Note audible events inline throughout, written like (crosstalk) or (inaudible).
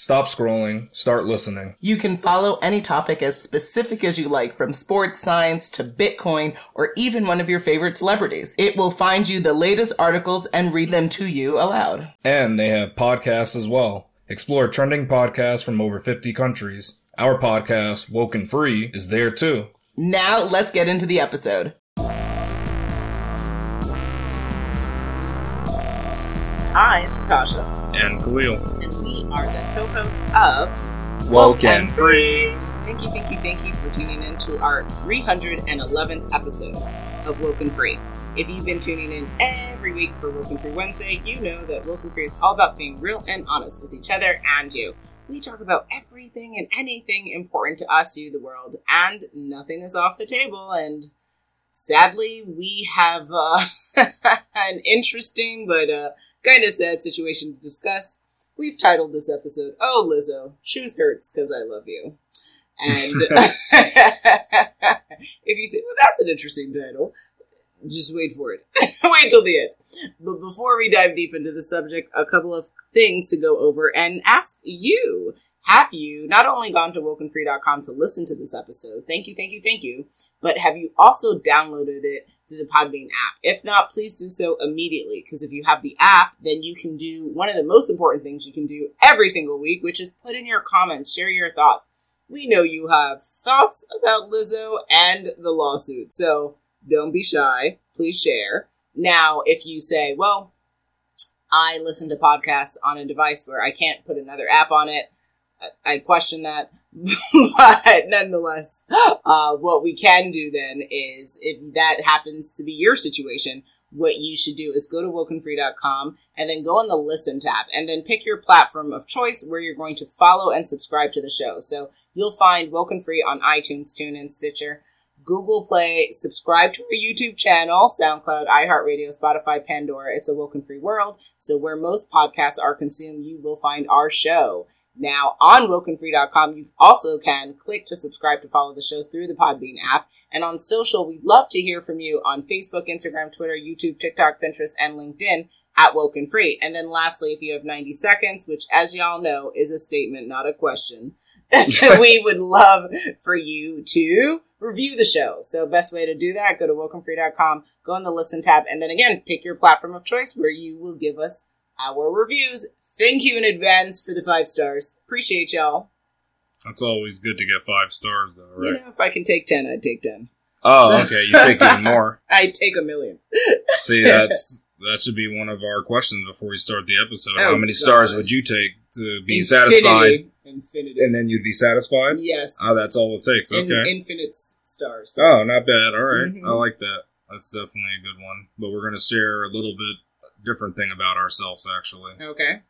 Stop scrolling, start listening. You can follow any topic as specific as you like, from sports science to Bitcoin or even one of your favorite celebrities. It will find you the latest articles and read them to you aloud. And they have podcasts as well. Explore trending podcasts from over 50 countries. Our podcast, WokeNFree, is there too. Now let's get into the episode. Hi, it's Natasha. And Khalil. And are the co-hosts of Woken Free. Thank you, thank you, thank you for tuning in to our 311th episode of WokeNFree. If you've been tuning in every week for WokeNFree Wednesday, you know that WokeNFree is all about being real and honest with each other and you. We talk about everything and anything important to us, you, the world, and nothing is off the table. And sadly, we have uh, (laughs) an interesting but uh, kind of sad situation to discuss. We've titled this episode, Oh Lizzo, Truth Hurts Because I Love You. And (laughs) (laughs) if you say, well, that's an interesting title, just wait for it. (laughs) wait till the end. But before we dive deep into the subject, a couple of things to go over and ask you. Have you not only gone to wokenfree.com to listen to this episode? Thank you, thank you, thank you. But have you also downloaded it through the Podbean app? If not, please do so immediately. Because if you have the app, then you can do one of the most important things you can do every single week, which is put in your comments, share your thoughts. We know you have thoughts about Lizzo and the lawsuit. So don't be shy. Please share. Now, if you say, well, I listen to podcasts on a device where I can't put another app on it, I question that. (laughs) but nonetheless, uh, what we can do then is if that happens to be your situation, what you should do is go to wokenfree.com and then go on the listen tab and then pick your platform of choice where you're going to follow and subscribe to the show. So you'll find WokeNFree on iTunes, TuneIn, Stitcher, Google Play, subscribe to our YouTube channel, SoundCloud, iHeartRadio, Spotify, Pandora. It's a WokeNFree world. So where most podcasts are consumed, you will find our show. Now on wokenfree.com, you also can click to subscribe to follow the show through the Podbean app. And on social, we'd love to hear from you on Facebook, Instagram, Twitter, YouTube, TikTok, Pinterest, and LinkedIn at WokeNFree. And then lastly, if you have 90 seconds, which as y'all know is a statement, not a question, (laughs) we would love for you to review the show. So best way to do that, go to wokenfree.com, go on the listen tab, and then again, pick your platform of choice where you will give us our reviews. Thank you in advance for the five stars. Appreciate y'all. That's always good to get five stars, though, right? You know, if I can take ten, I'd take ten. Oh, okay. You take even more. (laughs) I'd take a million. (laughs) See, that's that should be one of our questions before we start the episode. Oh, How many stars would you take to be Infinity. satisfied? Infinity. And then you'd be satisfied? yes. Oh, that's all it takes. In- Okay. infinite s- stars. Oh, not bad. All right. Mhm. I like that. That's definitely a good one. But we're going to share a little bit different thing about ourselves, actually. Okay.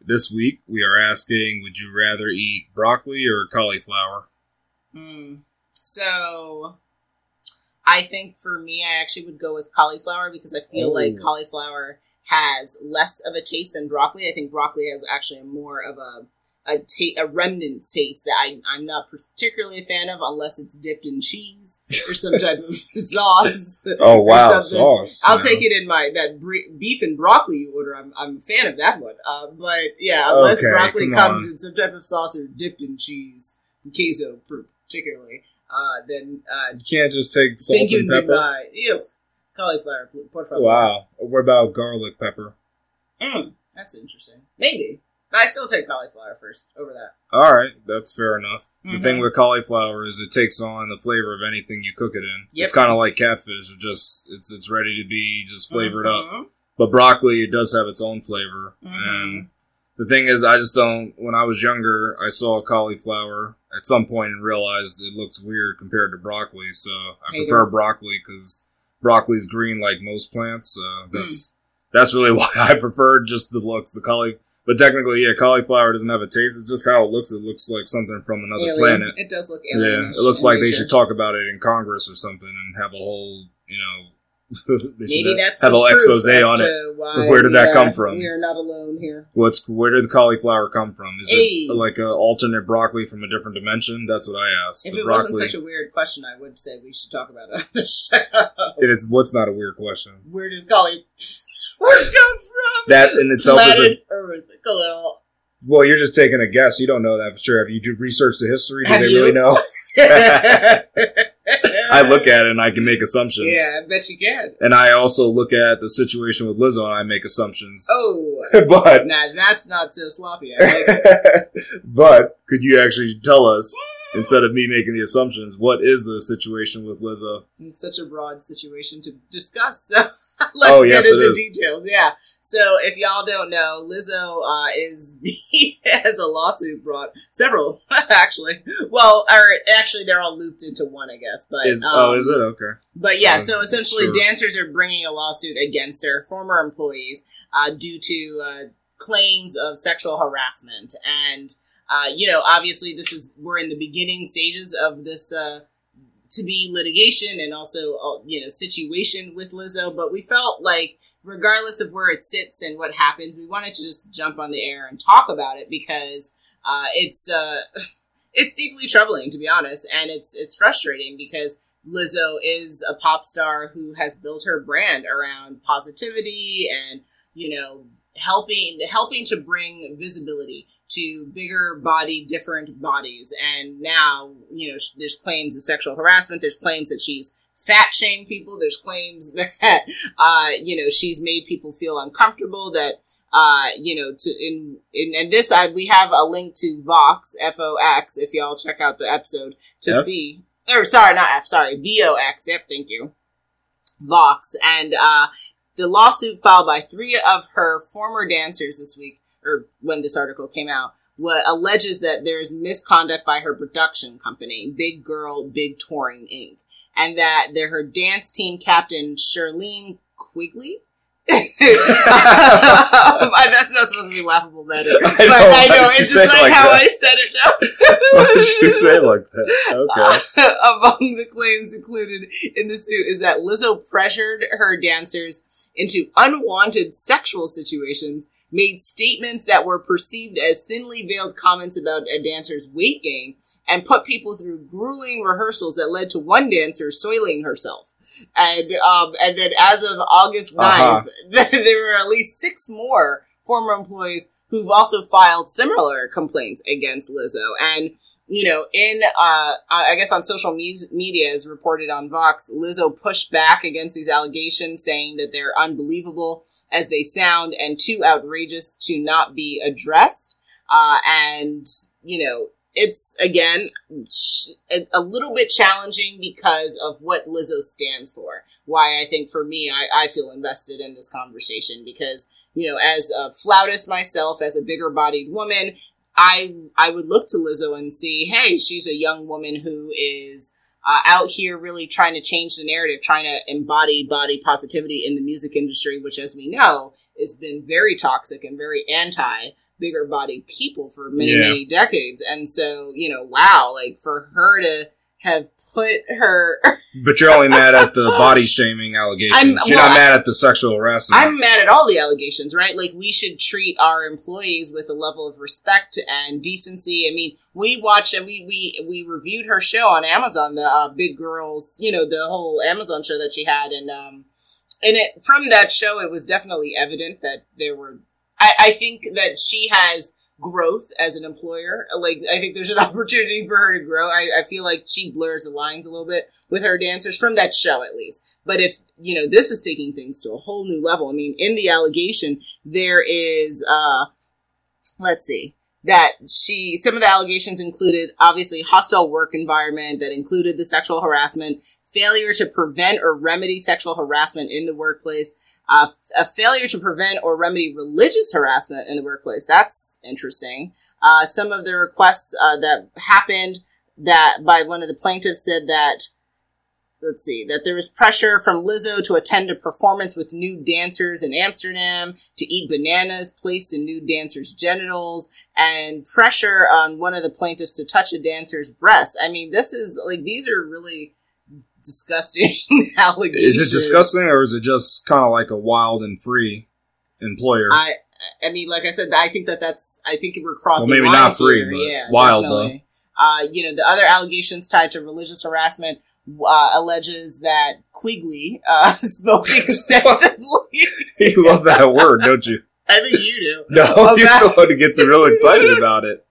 This week, we are asking Would you rather eat broccoli or cauliflower? Mm. So, I think for me, I actually would go with cauliflower because I feel like Oh. cauliflower has less of a taste than broccoli. I think broccoli has actually more of a a, ta- a remnant taste that I, I'm not particularly a fan of unless it's dipped in cheese or some type of (laughs) sauce. Oh, wow. Sauce. I'll Yeah. take it in my that bre- beef and broccoli you order. I'm, I'm a fan of that one. Uh, but yeah, unless Okay, broccoli come comes on. in some type of sauce or dipped in cheese, queso particularly, uh, then uh, You can't just take salt thank you and and pepper. goodbye. Ew. Cauliflower, por favor. Wow. What about garlic pepper? Mm, that's interesting. Maybe. But I still take cauliflower first over that. All right, that's fair enough. The Mhm. thing with cauliflower is it takes on the flavor of anything you cook it in. Yep. It's kind of like catfish. It just it's it's ready to be just flavored up. Mhm. But broccoli, it does have its own flavor. Mhm. And the thing is, I just don't. When I was younger, I saw cauliflower at some point and realized it looks weird compared to broccoli. So I Hater. prefer broccoli because broccoli's green like most plants. So Hmm. that's that's really (laughs) why I preferred just the looks. The cauli, but technically, yeah, cauliflower doesn't have a taste. It's just how it looks. It looks like something from another Alien. planet. It does look alien. Yeah, it looks like they should talk about it in Congress or something and have a whole, you know, (laughs) Maybe that's have the a little proof expose on it. why Where did we that come from? We are not alone here. What's where did the cauliflower come from? Is Hey. it like an alternate broccoli from a different dimension? That's what I asked. If the it broccoli. wasn't such a weird question, I would say we should talk about it on the (laughs) show. it is what's not a weird question. Where does golly (laughs) where it come from? That in itself is a Planet Earth. Hello. well. You're just taking a guess. You don't know that for sure. Have you do- researched the history? Do Have they you? really know? I (laughs) I look at it and I can make assumptions. Yeah, I bet you can. And I also look at the situation with Lizzo and I make assumptions. Oh, (laughs) but nah, that's not so sloppy. I like it. (laughs) but could you actually tell us instead of me making the assumptions what is the situation with Lizzo? It's such a broad situation to discuss. So (laughs) let's Oh, get yes, it into details. Yeah. So if y'all don't know, Lizzo uh, is (laughs) has a lawsuit brought several (laughs) actually. Well, or actually they're all looped into one, I guess. But Is, um, oh, is it okay? But yeah, Um, so essentially, sure. dancers are bringing a lawsuit against their former employees uh, due to uh, claims of sexual harassment, and uh, you know, obviously, this is we're in the beginning stages of this uh, to be litigation and also uh, you know situation with Lizzo. But we felt like, regardless of where it sits and what happens, we wanted to just jump on the air and talk about it because uh, it's. Uh, (laughs) it's deeply troubling to be honest and it's it's frustrating because Lizzo is a pop star who has built her brand around positivity and you know helping helping to bring visibility to bigger body different bodies. And now you know there's claims of sexual harassment. There's claims that she's fat shamed people. There's claims (laughs) that uh you know she's made people feel uncomfortable that uh, you know, to in in and this I we have a link to Vox F O X if y'all check out the episode to F? see. Or sorry not F sorry V O X yep thank you. Vox and uh the lawsuit filed by three of her former dancers this week or when this article came out what alleges that there is misconduct by her production company Big Girl Big Touring Inc. And that they're her dance team captain Charlene Quigley that's not supposed to be laughable, that is. (laughs) But I know, I know, it's just like, like how? I said it now. (laughs) Why did you say it like that? Okay. (laughs) Among the claims included in the suit is that Lizzo pressured her dancers into unwanted sexual situations, made statements that were perceived as thinly veiled comments about a dancer's weight gain, and put people through grueling rehearsals that led to one dancer soiling herself. And um, and then as of August 9th, Uh-huh. (laughs) there were at least six more former employees who've also filed similar complaints against Lizzo. And, you know, in, uh, I guess on social me- media as reported on Vox, Lizzo pushed back against these allegations saying that they're unbelievable as they sound and too outrageous to not be addressed. Uh, and, you know, it's again a little bit challenging because of what Lizzo stands for. Why I think for me, I, I feel invested in this conversation because you know, as a flautist myself, as a bigger bodied woman, I I would look to Lizzo and see, hey, she's a young woman who is uh, out here really trying to change the narrative, trying to embody body positivity in the music industry, which, as we know, has been very toxic and very anti bigger bodied people for many Yeah. many decades. And so, you know, wow, like for her to have put her (laughs) But you're only mad at the body shaming allegations. I'm- you're well, not mad at the sexual harassment. I'm mad at all the allegations, right? Like we should treat our employees with a level of respect and decency. I mean, we watched and we we we reviewed her show on Amazon, the uh, Big Girls, you know, the whole Amazon show that she had, and um, and it from that show, it was definitely evident that there were. I, I think that she has growth as an employer. Like I think there's an (laughs) opportunity for her to grow. I, I feel like she blurs the lines a little bit with her dancers from that show at least. But if you know this is taking things to a whole new level. I mean, in the allegation there is uh let's see that she some of the allegations included obviously hostile work environment that included the sexual harassment failure to prevent or remedy sexual harassment in the workplace uh, a failure to prevent or remedy religious harassment in the workplace that's interesting uh, some of the requests uh, that happened that by one of the plaintiffs said that let's see that there was pressure from Lizzo to attend a performance with nude dancers in Amsterdam, to eat bananas placed in nude dancers' genitals, and pressure on one of the plaintiffs to touch a dancer's breast. I mean, this is like these are really disgusting allegations. (laughs) Is it disgusting or is it just kind of like a wild and free employer? I I mean, like I said, I think that that's I think we're crossing. Well, maybe not free, yeah, wild, definitely. Uh, you know, the other allegations tied to religious harassment uh, alleges that Quigley uh, (laughs) spoke (laughs) extensively. you love that word, don't you? I think you do. No, you're About- the one who gets real excited about it.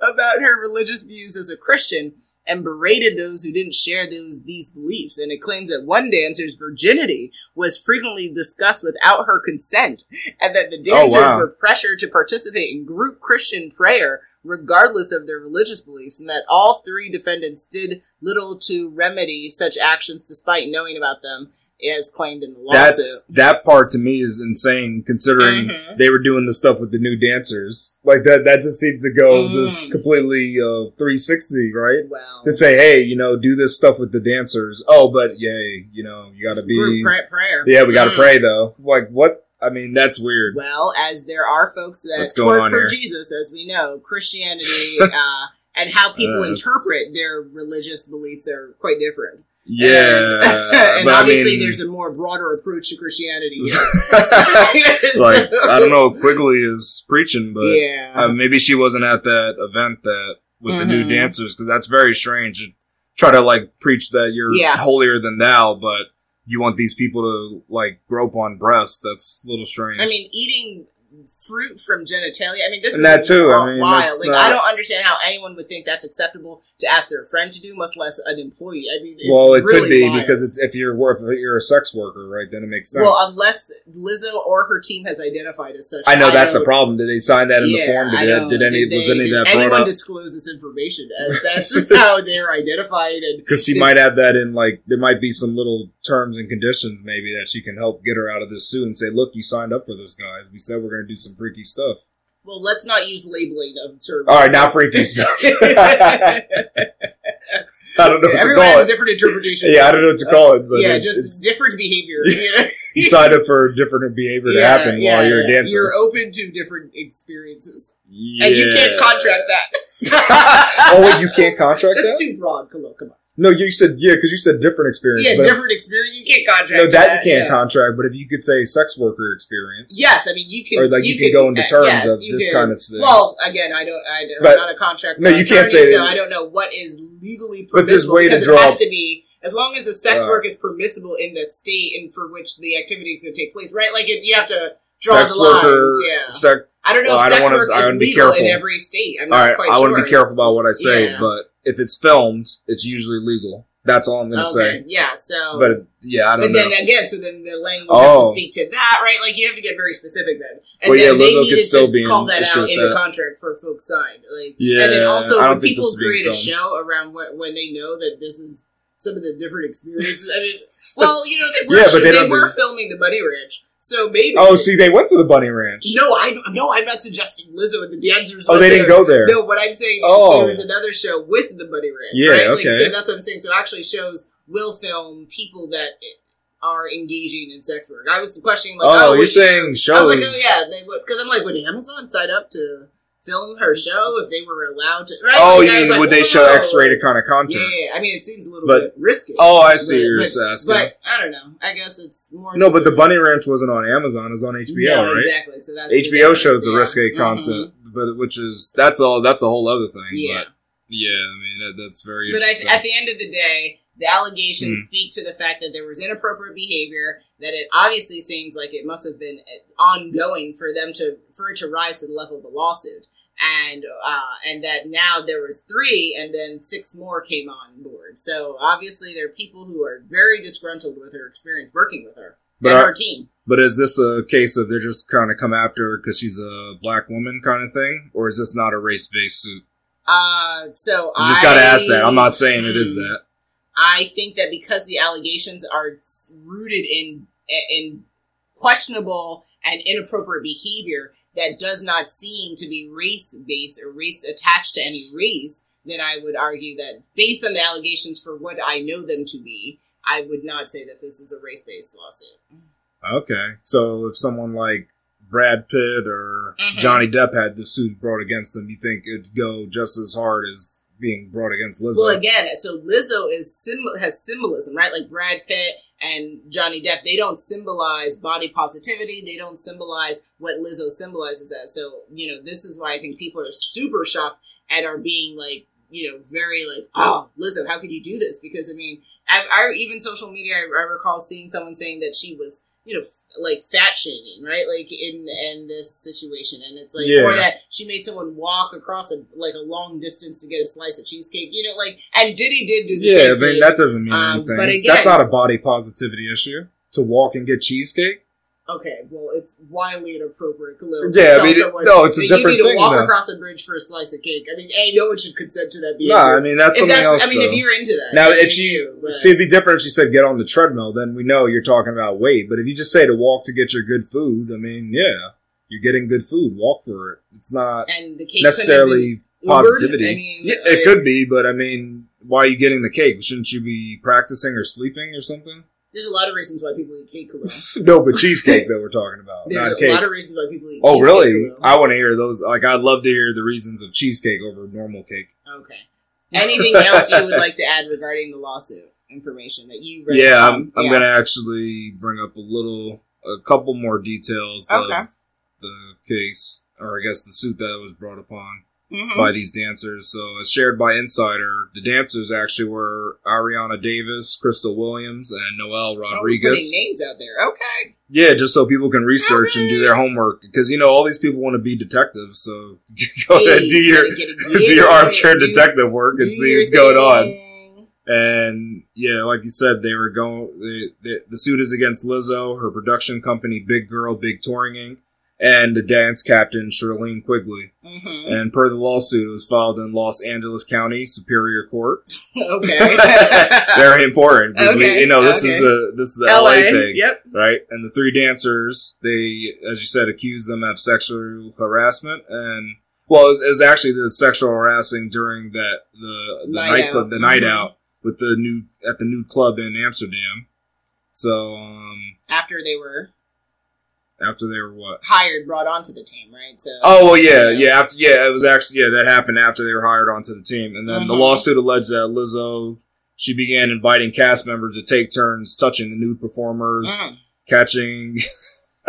about her religious views as a Christian and berated those who didn't share those these beliefs. And it claims that one dancer's virginity was frequently discussed without her consent, and that the oh, dancers wow. were pressured to participate in group Christian prayer regardless of their religious beliefs, and that all three defendants did little to remedy such actions despite knowing about them, as claimed in the lawsuit. That's that part to me is insane, considering Mhm. they were doing the stuff with the new dancers. Like that, that just seems to go Mm. just completely uh, 360, right? well, To say, hey, you know, do this stuff with the dancers. Oh, but yay, you know, you got to be. group pra- prayer. Yeah, we got to Mm. pray though. Like what? I mean, that's weird. Well, as there are folks that What's going on for here? Jesus, as we know, Christianity (laughs) uh, and how people Uh, interpret their religious beliefs are quite different. Yeah, and, (laughs) and but I obviously, mean- there's a more broader approach to Christianity. (laughs) (laughs) like I don't know Quigley is preaching, but yeah, uh, maybe she wasn't at that event that with the new Mhm. dancers because that's very strange. to Try to like preach that you're Yeah. holier than thou, but you want these people to like grope on breasts. That's a little strange. I mean, eating fruit from genitalia. I mean, this And is that too, I mean, wild. Like, not- I don't understand how anyone would think that's acceptable to ask their friend to do, much less an employee. I mean, it's well, it really could be wild. because it's, if you're if you're a sex worker, right? Then it makes sense. well, unless Lizzo or her team has identified as such. I know that's the problem. Did they sign that in the form? Did, I it, did any they- was any of did that anyone disclose this information as (laughs) that's how they're identified and Because she might have that in like there might be some little terms and conditions maybe that she can help get her out of this suit and say, look, you signed up for this, guys. We said we're going to do some freaky stuff. well let's not use labeling of terms All right, now freaky (laughs) stuff. (laughs) I don't know what to everyone has it. different interpretations Yeah, I don't know what to (laughs) call it, but yeah it- just different behavior you, know? you signed up for different behavior to Yeah, happen yeah, while you're a dancer. you're open to different experiences yeah. and you can't contract that oh wait, you can't contract that's that? too broad come on come on No, you said yeah because you said different experience. yeah different experience you can't contract No, that you can't yeah. contract. But if you could say sex worker experience, Yes, I mean you can. or like you, can go into uh, terms yes, of this kind of thing. Well, again, I don't. I I'm not a contract. No, you can't say So that- I don't know what is legally permissible. But there's permissible way to because draw- it has to be as long as the sex Uh, work is permissible in that state and for which the activity is going to take place, right? Like it, you have to draw sex the lines. Yeah, sex. I don't know well, I if don't sex wanna- work I is legal in every state. I'm not right, quite I want to be careful about what I say, Yeah. but if it's filmed, it's usually legal. That's all I'm going to Okay, say. yeah. So, But yeah, I don't know. and know. then again, so then the language have to Oh. speak to that, right? Like you have to get very specific then. And Well, yeah, then they Lizzo could needed still to be call that out in that. the contract for folks signed. Like, Yeah, and then also when people this is being create a show around when, when they know that this is some of the different experiences. I mean, (laughs) well, you know, they were, Yeah, but they they, were do- filming the Bunny Ranch, so maybe. oh, see, they went to the bunny ranch. no, I no, I'm not suggesting Lizzo and the dancers. oh, went they didn't go there. No, what I'm saying is Oh. there was another show with the Bunny Ranch. Yeah, right? Like, okay. so that's what I'm saying. So actually, shows will film people that are engaging in sex work. I was questioning like, oh, oh, you're would saying I was shows? like, oh yeah, because I'm like, would Amazon sign up to film her show if they were allowed to? Right? oh, you mean like, would they show. X-rated kind of content? yeah, I mean, it seems a little But- bit risky. Oh, I see But- you're but- asking. But I don't know. I guess it's more. no, but the Bunny Ranch wasn't on Amazon; it was on HBO, no, right? exactly. So that's HBO shows the risque Mhm. content, but which is that's all that's a whole other thing. Yeah. But yeah, I mean that, that's very But I, at the end of the day, the allegations Hmm. speak to the fact that there was inappropriate behavior. That it obviously seems like it must have been ongoing for them to for it to rise to the level of a lawsuit, and uh, and that now there was three, and then six more came on board. So obviously, there are people who are very disgruntled with her experience working with her But and are- her team. But is this a case of they're just kind of come after her because she's a black woman kind of thing, or is this not a race based suit? Uh, so I just got to ask that. I'm not saying it is that. I think that because the allegations are rooted in in questionable and inappropriate behavior that does not seem to be race based or race attached to any race, then I would argue that based on the allegations for what I know them to be, I would not say that this is a race based lawsuit. Okay, so if someone like Brad Pitt or Mhm. Johnny Depp had the suit brought against them, you think it'd go just as hard as being brought against Lizzo? Well, again, so Lizzo is symbol has symbolism, right? Like Brad Pitt and Johnny Depp, they don't symbolize body positivity. They don't symbolize what Lizzo symbolizes as. So, you know, this is why I think people are super shocked and are being like, you know, very like, oh, Lizzo, how could you do this? Because I mean, I, I even social media, I, I recall seeing someone saying that she was, you know, f- like fat shaming, right? Like in in this situation, and it's like, Yeah. or that she made someone walk across a like a long distance to get a slice of cheesecake, you know, like, and Diddy did do the yeah, same I mean thing. that doesn't mean Um, anything. but again- That's not a body positivity issue. To walk and get cheesecake. Okay, well, it's wildly inappropriate, Khalil. Yeah, I tell mean, it- someone no, it's a different You need to walk though. across a bridge for a slice of cake. I mean, hey, no one should consent to that behavior. No, I mean that's if something that's, else. I mean, though. if you're into that, Now, if she you, but- see, it'd be different if she said get on the treadmill. Then we know you're talking about weight. But if you just say to walk to get your good food, I mean, yeah, you're getting good food. Walk for it. It's not and the cake necessarily couldn't have been Ubered? positivity. I mean, yeah, like- it could be, but I mean, why are you getting the cake? Shouldn't you be practicing or sleeping or something? There's a lot of reasons why people eat cake, Khalil. (laughs) no, but cheesecake that we're talking about, There's a cake. lot of reasons why people eat. oh, really? I want to hear those. Like, I'd love to hear the reasons of cheesecake over normal cake. Okay. Anything else you would like to add regarding the lawsuit information that you read? Yeah? I'm, I'm Yeah. gonna actually bring up a little, a couple more details Okay. of the case, or I guess the suit that was brought upon Mhm. by these dancers. So, as shared by Insider, the dancers actually were Arianna Davis, Crystal Williams, and Noelle Oh, Rodriguez. putting names out there. Okay. yeah, just so people can research and do their homework, because you know all these people want to be detectives. So, (laughs) go ahead, do your gotta get it- (laughs) do your armchair do- detective work and see what's going on. And yeah, like you said, they were going. The, the, the suit is against Lizzo, her production company, Big Girl, Big Touring Inc., and the dance captain, Charlene Quigley. Mhm. And per the lawsuit, it was filed in Los Angeles County Superior Court. (laughs) okay. (laughs) Very important because we, Okay, you know, this is the this is the LA. LA, thing, Yep. right? And the three dancers, they, as you said, accused them of sexual harassment and. Well, it was, it was actually the sexual harassing during that the the Night nightclub, out. the night Mhm. out with the new at the new club in Amsterdam. So um, After they were after they were what? hired, brought onto the team, right? So. Oh well, yeah, yeah. After yeah, it was actually yeah that happened after they were hired onto the team, and then the Mhm. lawsuit alleged that Lizzo she began inviting cast members to take turns touching the nude performers, Mm. catching. (laughs) (laughs)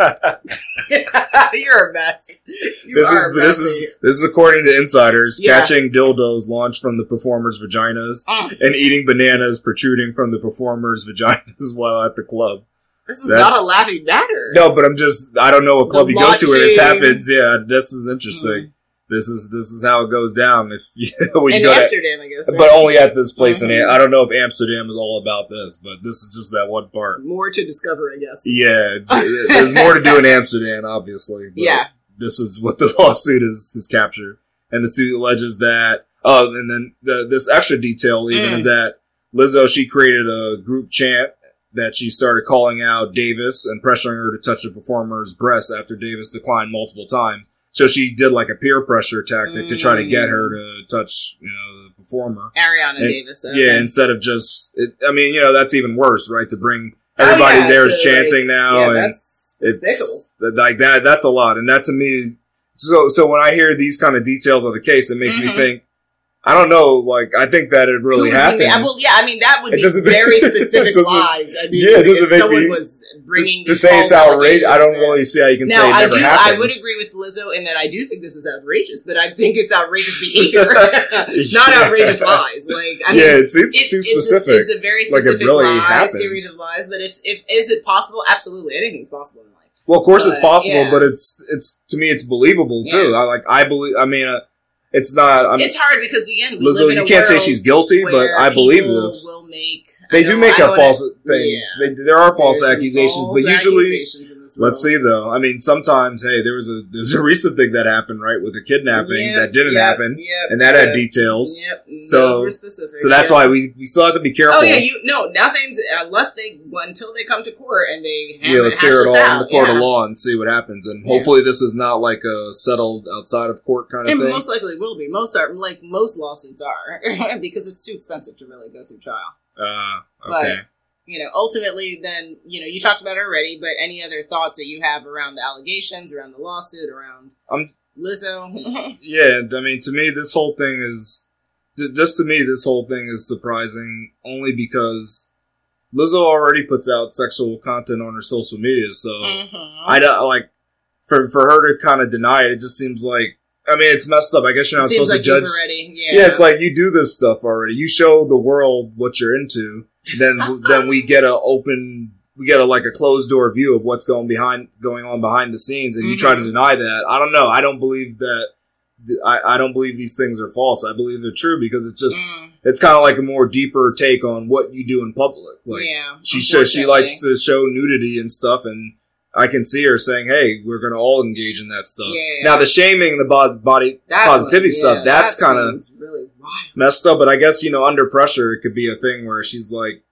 You're a mess. You this is this is this is according to insiders. Yeah. Catching dildos launched from the performers' vaginas Mm. and eating bananas protruding from the performers' (laughs) vaginas while at the club. This is That's- not a laughing matter. No, but I'm just I don't know what club The you go to where this happens. Yeah, this is interesting. Mm. This is this is how it goes down if you, (laughs) when you In go to Amsterdam, I guess. Right? but only at this place. Mhm. And I don't know if Amsterdam is all about this, but this is just that one part. more to discover, I guess. Yeah, (laughs) there's more to do in Amsterdam, obviously. But Yeah. this is what the (laughs) lawsuit is is captured, and the suit alleges that. Oh, and then the, this extra detail even Mm. is that Lizzo she created a group chant that she started calling out Davis and pressuring her to touch the performer's breast after Davis declined multiple times. So she did like a peer pressure tactic to try to get her to touch, you know, the performer. Arianna And- Davis. okay. Yeah, instead of just, it, I mean, you know, that's even worse, right? To bring Oh, everybody yeah, there is chanting now, yeah, and despicable. it's like that. That's a lot, and that to me. So, so when I hear these kind of details of the case, it makes me Mhm. think. I don't know. Like, I think that it really happened. well, yeah, I mean that would It be very (laughs) specific (laughs) lies. I mean, yeah, it doesn't if someone me- was bringing to these say it's outrageous, I don't really see how you can Now, say it I never do. happened. I would agree with Lizzo in that I do think this is outrageous, but I think it's outrageous behavior, (laughs) not outrageous lies. Like, I mean, yeah, it's, it's it- too it's a- specific. It's a, very specific Like, it specific really lie, happened. series of lies. But if, if is it possible? Absolutely, anything's possible in life. well, of course, it's possible, yeah. but it's it's to me, it's believable too. Yeah. I like. I believe. I mean, uh, it's not. I mean, it's hard because again, we Lizzo, live in you a can't say she's guilty, but I believe this. Will make They do make up false things. yeah. They, there are false There's accusations, but usually, accusations let's see though. I mean, sometimes, hey, there was a there's a recent thing that happened, right, with a kidnapping Yep, that didn't yep, happen, yep, and that had details. Yep, So- those were specific. So that's why we, we still have to be careful. Oh yeah, you no nothing's unless they until they come to court and they have yeah, it let's hear it all this in the court yeah. of law and see what happens. And hopefully, this is not like a settled outside of court kind of And thing. most likely will be. Most are like most lawsuits are (laughs) because it's too expensive to really go through trial. Uh, But- you know, ultimately, then you know, you talked about it already. But any other thoughts that you have around the allegations, around the lawsuit, around Um, Lizzo? (laughs) Yeah, I mean, to me, this whole thing is just to me, this whole thing is surprising only because Lizzo already puts out sexual content on her social media, so Mhm. I don't like for for her to kind of deny it. It just seems like I mean, it's messed up. I guess you're not supposed like to judge. already, yeah. Yeah. it's like you do this stuff already. You show the world what you're into, then (laughs) then we get a open, we get a like a closed door view of what's going behind going on behind the scenes, and you try to Mhm. deny that. I don't know. I don't believe that. I, I don't believe these things are false. I believe they're true because it's just Mm, it's kind of like a more deeper take on what you do in public. Like yeah, she shows she likes to show nudity and stuff, and I can see her saying, "Hey, we're going to all engage in that stuff." Yeah. Now the shaming, the bo- body That positivity one, stuff—that's that kind of really messed up. But I guess you know, under pressure, it could be a thing where she's like,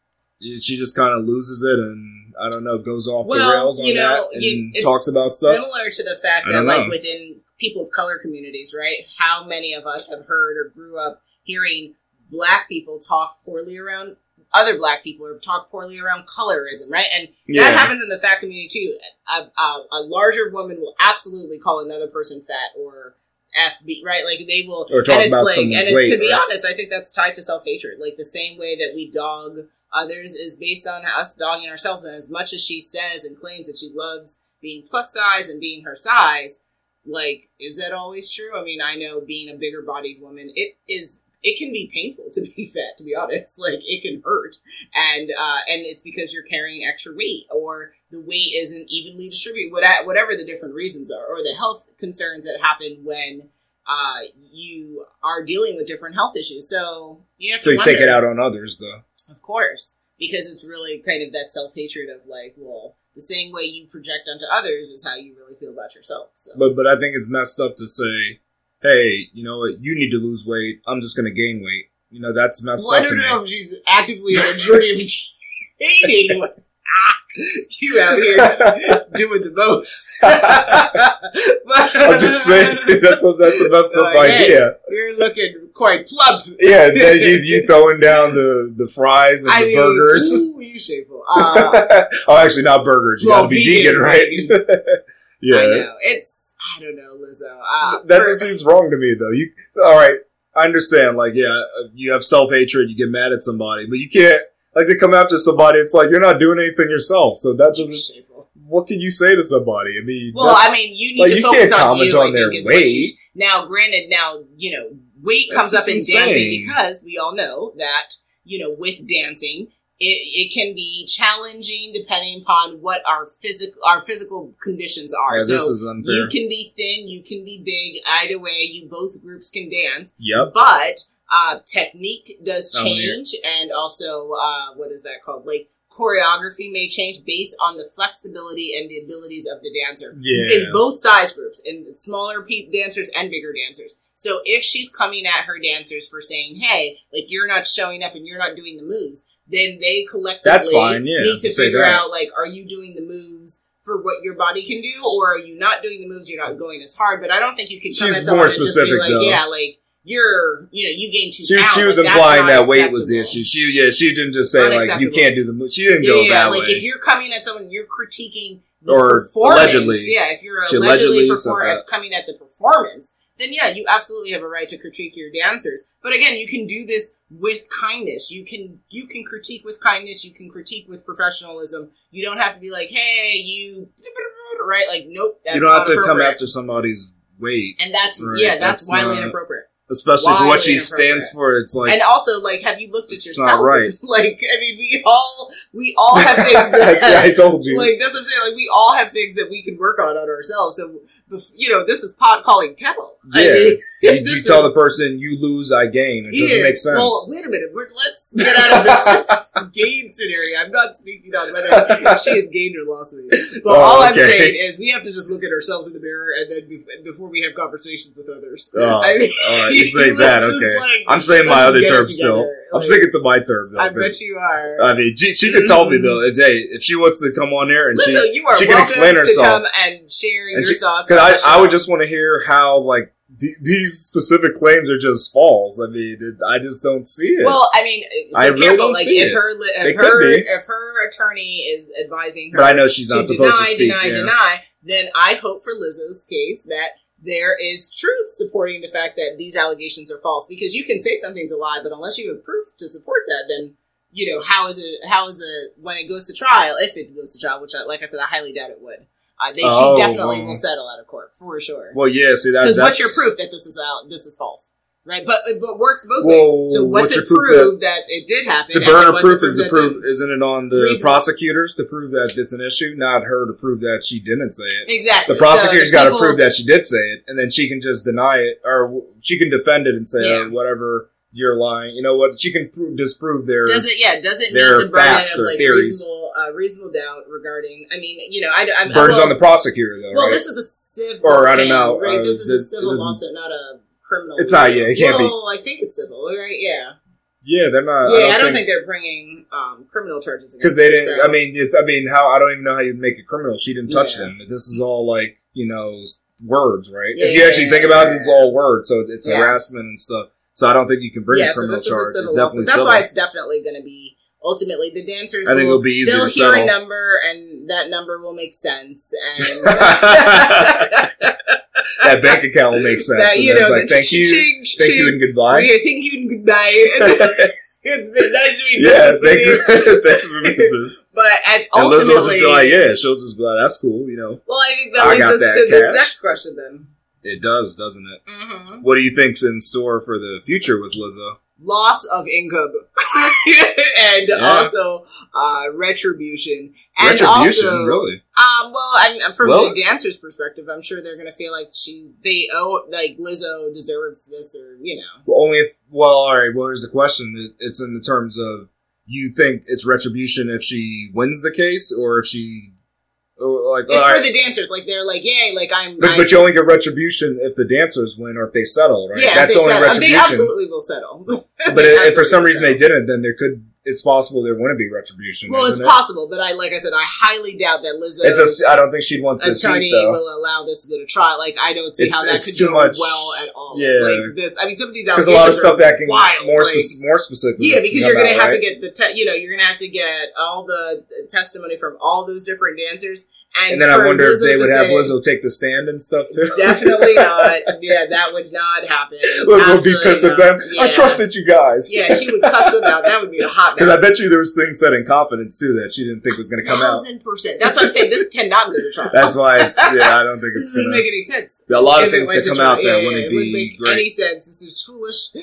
she just kind of loses it, and I don't know, goes off the rails on you know, that and you, talks about stuff. similar to the fact that, don't like, within people of color communities, right? How many of us have heard or grew up hearing black people talk poorly around other black people or talk poorly around colorism, right? And Yeah, that happens in the fat community too. A, a, a larger woman will absolutely call another person fat or FB, right? Like they will, Or talk and it's about like, someone's and it's, weight, to be right? honest, I think that's tied to self hatred. Like the same way that we dog others is based on us dogging ourselves. And as much as she says and claims that she loves being plus size and being her size, like, is that always true? I mean, I know being a bigger bodied woman, it is. It can be painful to be (laughs) fat, to be honest. Like it can hurt, and uh, and it's because you're carrying extra weight, or the weight isn't evenly distributed. What- Whatever the different reasons are, or the health concerns that happen when uh, you are dealing with different health issues. So you have to so you take it out on others, though. of course, because it's really kind of that self hatred of like, well, the same way you project onto others is how you really feel about yourself. So But but I think it's messed up to say, "Hey, you know what? You need to lose weight. I'm just going to gain weight." You know, that's messed well, I up to don't me. know if she's actively on a journey of hating. You out here doing the most. I'm just saying (laughs) that's a that's a messed up Like, hey. idea. You're looking quite plump. Yeah, you you (laughs) throwing down the the fries and I the mean, burgers. Ooh, you shameful. Uh, (laughs) oh, actually, not burgers. You well, got to be vegan, vegan, right? Yeah, I know. It's, I don't know, Lizzo. Uh, that just seems wrong to me, though. You all right? I understand. Like, yeah, you have self hatred. You get mad at somebody, but you can't like to come after somebody. It's like you're not doing anything yourself. So that's doesn't. shameful. What can you say to somebody? I mean, Well, I mean, you need like, to you focus on comment you. on I their think is what you weight. now, granted, now you know weight comes up in insane. dancing because we all know that you know with dancing. It, it can be challenging depending upon what our physical our physical conditions are. yeah, so this is unfair. you can be thin, you can be big. Either way, you both groups can dance. yep. But uh, technique does Oh, change, and also uh, what is that called? Like choreography may change based on the flexibility and the abilities of the dancer Yeah. in both size groups, in smaller pe- dancers and bigger dancers. So if she's coming at her dancers for saying, "Hey, like you're not showing up and you're not doing the moves," then they collectively fine, yeah, need to figure that. out like, are you doing the moves? For what your body can do, or are you not doing the moves? You're not going as hard. But I don't think you can come She's more and just be specific, like, though. "Yeah, like you're, you know, you gained two She, pounds." she was Like, implying that weight was the issue. She yeah, she didn't just say like you can't do the move. She didn't Yeah, go yeah, that like way. if you're coming at someone, you're critiquing the Or performance. allegedly. Yeah, if you're allegedly, allegedly perform- coming at the performance, then yeah, you absolutely have a right to critique your dancers. But again, you can do this with kindness. You can you can critique with kindness. You can critique with professionalism. You don't have to be like, hey, you right? Like, nope, that's you don't have to come after somebody's weight, And that's Right, yeah, that's, that's wildly not- inappropriate. Especially for what she stands for. It's like and also, like, have you looked at It's yourself? not right. (laughs) like, I mean, we all we all have (laughs) things that what I told you. like that's what I'm saying. Like we all have things that we can work on on ourselves. So you know, this is pot calling kettle. I Yeah. mean, (laughs) you, you tell is- the person you lose, I gain. It doesn't make sense. Well, wait a minute. We're, let's get out of this (laughs) gain scenario. I'm not speaking on whether she has gained or lost weight. But Oh, all I'm saying is we have to just look at ourselves in the mirror and then bef- before we have conversations with others. Oh, I mean, all right, you (laughs) say that, okay. like, I'm saying my other term still. together. I'm sticking to my term though. I bet you are. I mean, she, she could tell me Mm. though. If, hey, if she wants to come on here and Lizzo, she, you are she can explain to herself. come and share And your she- thoughts. because I, I would just want to hear how like th- these specific claims are just false. I mean, it, I just don't see it. Well, I mean, uh, so I really don't like see if it. her if her if her attorney is advising her, but I know she's not supposed deny, to speak. deny, yeah. deny, then I hope for Lizzo's case that there is truth supporting the fact that these allegations are false. Because you can say something's a lie, but unless you have proof to support that, then you know how is it? How is it when it goes to trial? If it goes to trial, which, I, like I said, I highly doubt it would. Uh, they, Oh, she definitely well. will settle out of court for sure. Well, yeah. See, that, that's what's your proof that this is out? This is false, right? But but works both Well, ways. So what's, what's it proof prove that, it did happen? The burden of proof is the proof. Isn't it on the Reasonable. prosecutors to prove that it's an issue, not her to prove that she didn't say it? Exactly. The prosecutor's So got to prove that she did say it, and then she can just deny it, or she can defend it and say, Yeah. oh, "Whatever, you're lying." You know what? She can prove, disprove their. Does it? Yeah. Does it their the facts of or like theories. reasonable, uh, reasonable doubt regarding? I mean, you know, I, I burdens well, on the prosecutor, though. Well, right? this is a civil, Or, I don't know, Right? uh, this is this- a civil lawsuit, not a criminal. It's not, yeah, it can't be. well, I think it's civil, right? Yeah. yeah, they're not. yeah, I don't, think, they're bringing um, criminal charges because they didn't. so- I mean, it, I mean, how I don't even know how you make it criminal. She didn't touch Yeah. them. This is all like you know words, right? Yeah, if you actually yeah, think about it, it's all words. So it's harassment and stuff. So I don't think you can bring yeah, a so criminal is charge. a civil It's lawsuit. definitely That's civil. why it's definitely going to be ultimately the dancers. I think it'll be easier they'll to hear settle. a number, and that number will make sense, and (laughs) (laughs) that bank account will make sense. That, you know, like, thank you, ching, thank you, and goodbye. Yeah, thank you and goodbye. (laughs) it's been nice to meet yeah, thank you. Thanks for business. But at And Liz will just ultimately, be like, yeah, she'll just be like, that's cool, you know. well, I think that I leads us that to this next question then. It does, doesn't it? Mm-hmm. What do you think's in store for the future with Lizzo? Loss of income (laughs) and Yeah. also uh, retribution and Retribution, also really? Um, well, I'm, from Well- the dancer's perspective, I'm sure they're going to feel like she, they owe, like Lizzo deserves this, or you know. Well, only if, well, alright, well, here's the question. It, it's in the terms of, you think it's retribution if she wins the case, or if she, like, It's for the dancers, like they're like, yay, like I'm. but, I, but you only get retribution if the dancers win or if they settle, right? yeah, That's they only settle. retribution. They absolutely will settle. (laughs) but if, if for some reason they didn't, then there could, it's possible there wouldn't be retribution. Well, it's it? possible, but I, like I said, I highly doubt that Lizzo's It's a, I don't think she'd want the attorney seat will allow this to go to trial. Like, I don't see It's- how that could go much- well at all. yeah. Like this, I mean, some of these Because allegations a lot of stuff are that can wild. more like, more specifically. Yeah, because you're gonna out, have to get the te- you know you're gonna have to get all the testimony from all those different dancers, and, And then I wonder if they would have say, Lizzo take the stand and stuff too. Definitely (laughs) not. Yeah, that would not happen. Lizzo would be pissed at them. I Yeah. trusted you guys. Yeah, she would cuss them out. That would be a hot (laughs) mess. Because I bet you there was things said in confidence too that she didn't think was going to come out. Thousand percent. That's what I'm saying. This cannot go to trial. That's why it's (laughs) yeah. I don't think it's going to make any sense. A lot of If things could to come out trial. that Yeah, wouldn't it be make great. any sense. This is foolish.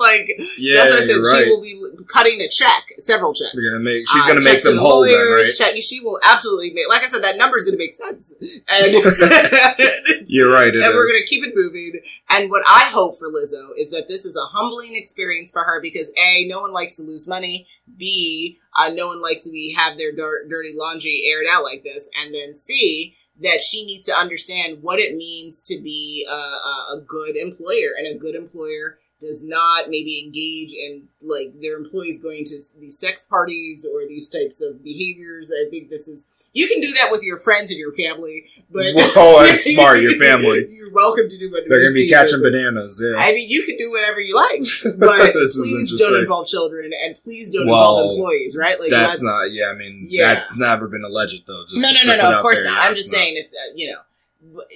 like Yeah, that's what I said. right. She will be cutting a check, several checks. Gonna make. She's Uh, gonna make checks to them the whole then, right? Check, she will absolutely make. Like I said, that number is going to make sense, and (laughs) (laughs) You're right. It and we're going to keep it moving. And what I hope for Lizzo is that this is a humbling experience for her because a, no one likes to lose money. B, uh, no one likes to be have their dir- dirty laundry aired out like this. And then C, that she needs to understand what it means to be a, a, a good employer, and a good employer does not maybe engage in like their employees going to these sex parties or these types of behaviors. I think this is you can do that with your friends and your family, but (laughs) Whoa, that's (laughs) smart, your family. (laughs) You're welcome to do what They're gonna be catching fit. bananas. Yeah. I mean, you can do whatever you like, but This please interesting. don't involve children and please don't Well, involve employees. Right? Like that's not. Yeah. I mean, Yeah. that's never been alleged though. Just no, no, no, no. Of course there, not. yeah, I'm just not. saying if uh, you know.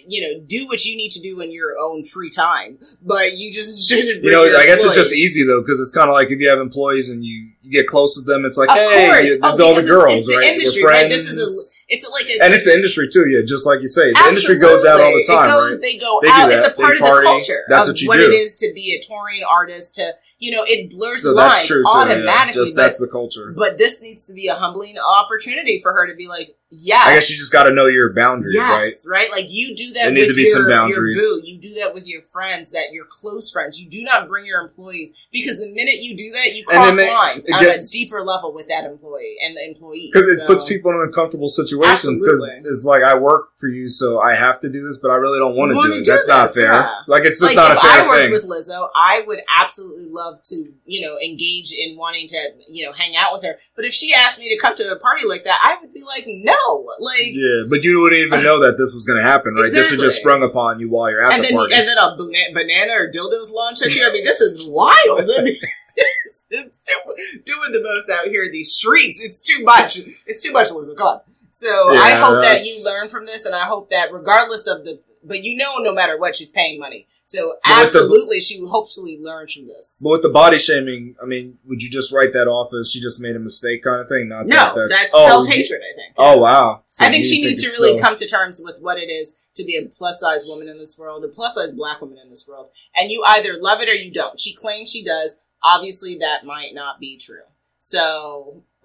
You know, do what you need to do in your own free time, but you just (laughs) shouldn't. You know, I guess it's just easy though, because it's kind of like if you have employees and you, you get close with them, it's like, Of hey, course. you- Oh, all the it's- girls, it's the right? industry, Your right? friends. This is a- It's like a, and it's the industry too, yeah. Just like you say, the industry goes out all the time, It goes, right? They go They out. It's a They part of party. the culture That's of what you what it is to be a touring artist. To you know, it blurs So the that's lines true too. Yeah. automatically. Just but, that's the culture. but this needs to be a humbling opportunity for her to be like, yes, I guess you just got to know your boundaries, right? yes, right? Like you do that There need with to be your, some your boundaries. boo. You do that with your friends, that your close friends. You do not bring your employees because the minute you do that, you cross lines it on a deeper level with that employee and the employee. Because it puts people in uncomfortable situations. Because it's like I work for you, so I have to do this, but I really don't want to do it. do That's not fair. yeah. Like it's just like not if a fair I worked thing. with Lizzo, I would absolutely love to, you know, engage in wanting to, you know, hang out with her. But if she asked me to come to a party like that, I would be like, no, no, like Yeah, but you wouldn't even know that this was going to happen, right? This was just sprung upon you while you're at and the then party. and then a bana- banana or dildos launch at you. I mean, this is wild. I mean, it's, it's too, doing the most out here in these streets. It's too much. It's too much, Lizzo. Come on. So I Yeah, hope that you learn from this, and I hope that regardless of the, but you know, no matter what, she's paying money. So But with the- absolutely, she hopefully learns from this. but with the body shaming, I mean, would you just write that off as she just made a mistake kind of thing? Not No, that that's oh, self hatred. I think. Oh wow! So I think she needs to really so- come to terms with what it is to be a plus size woman in this world, a plus size black woman in this world. And you either love it or you don't. She claims she does. Obviously, that might not be true. So (laughs)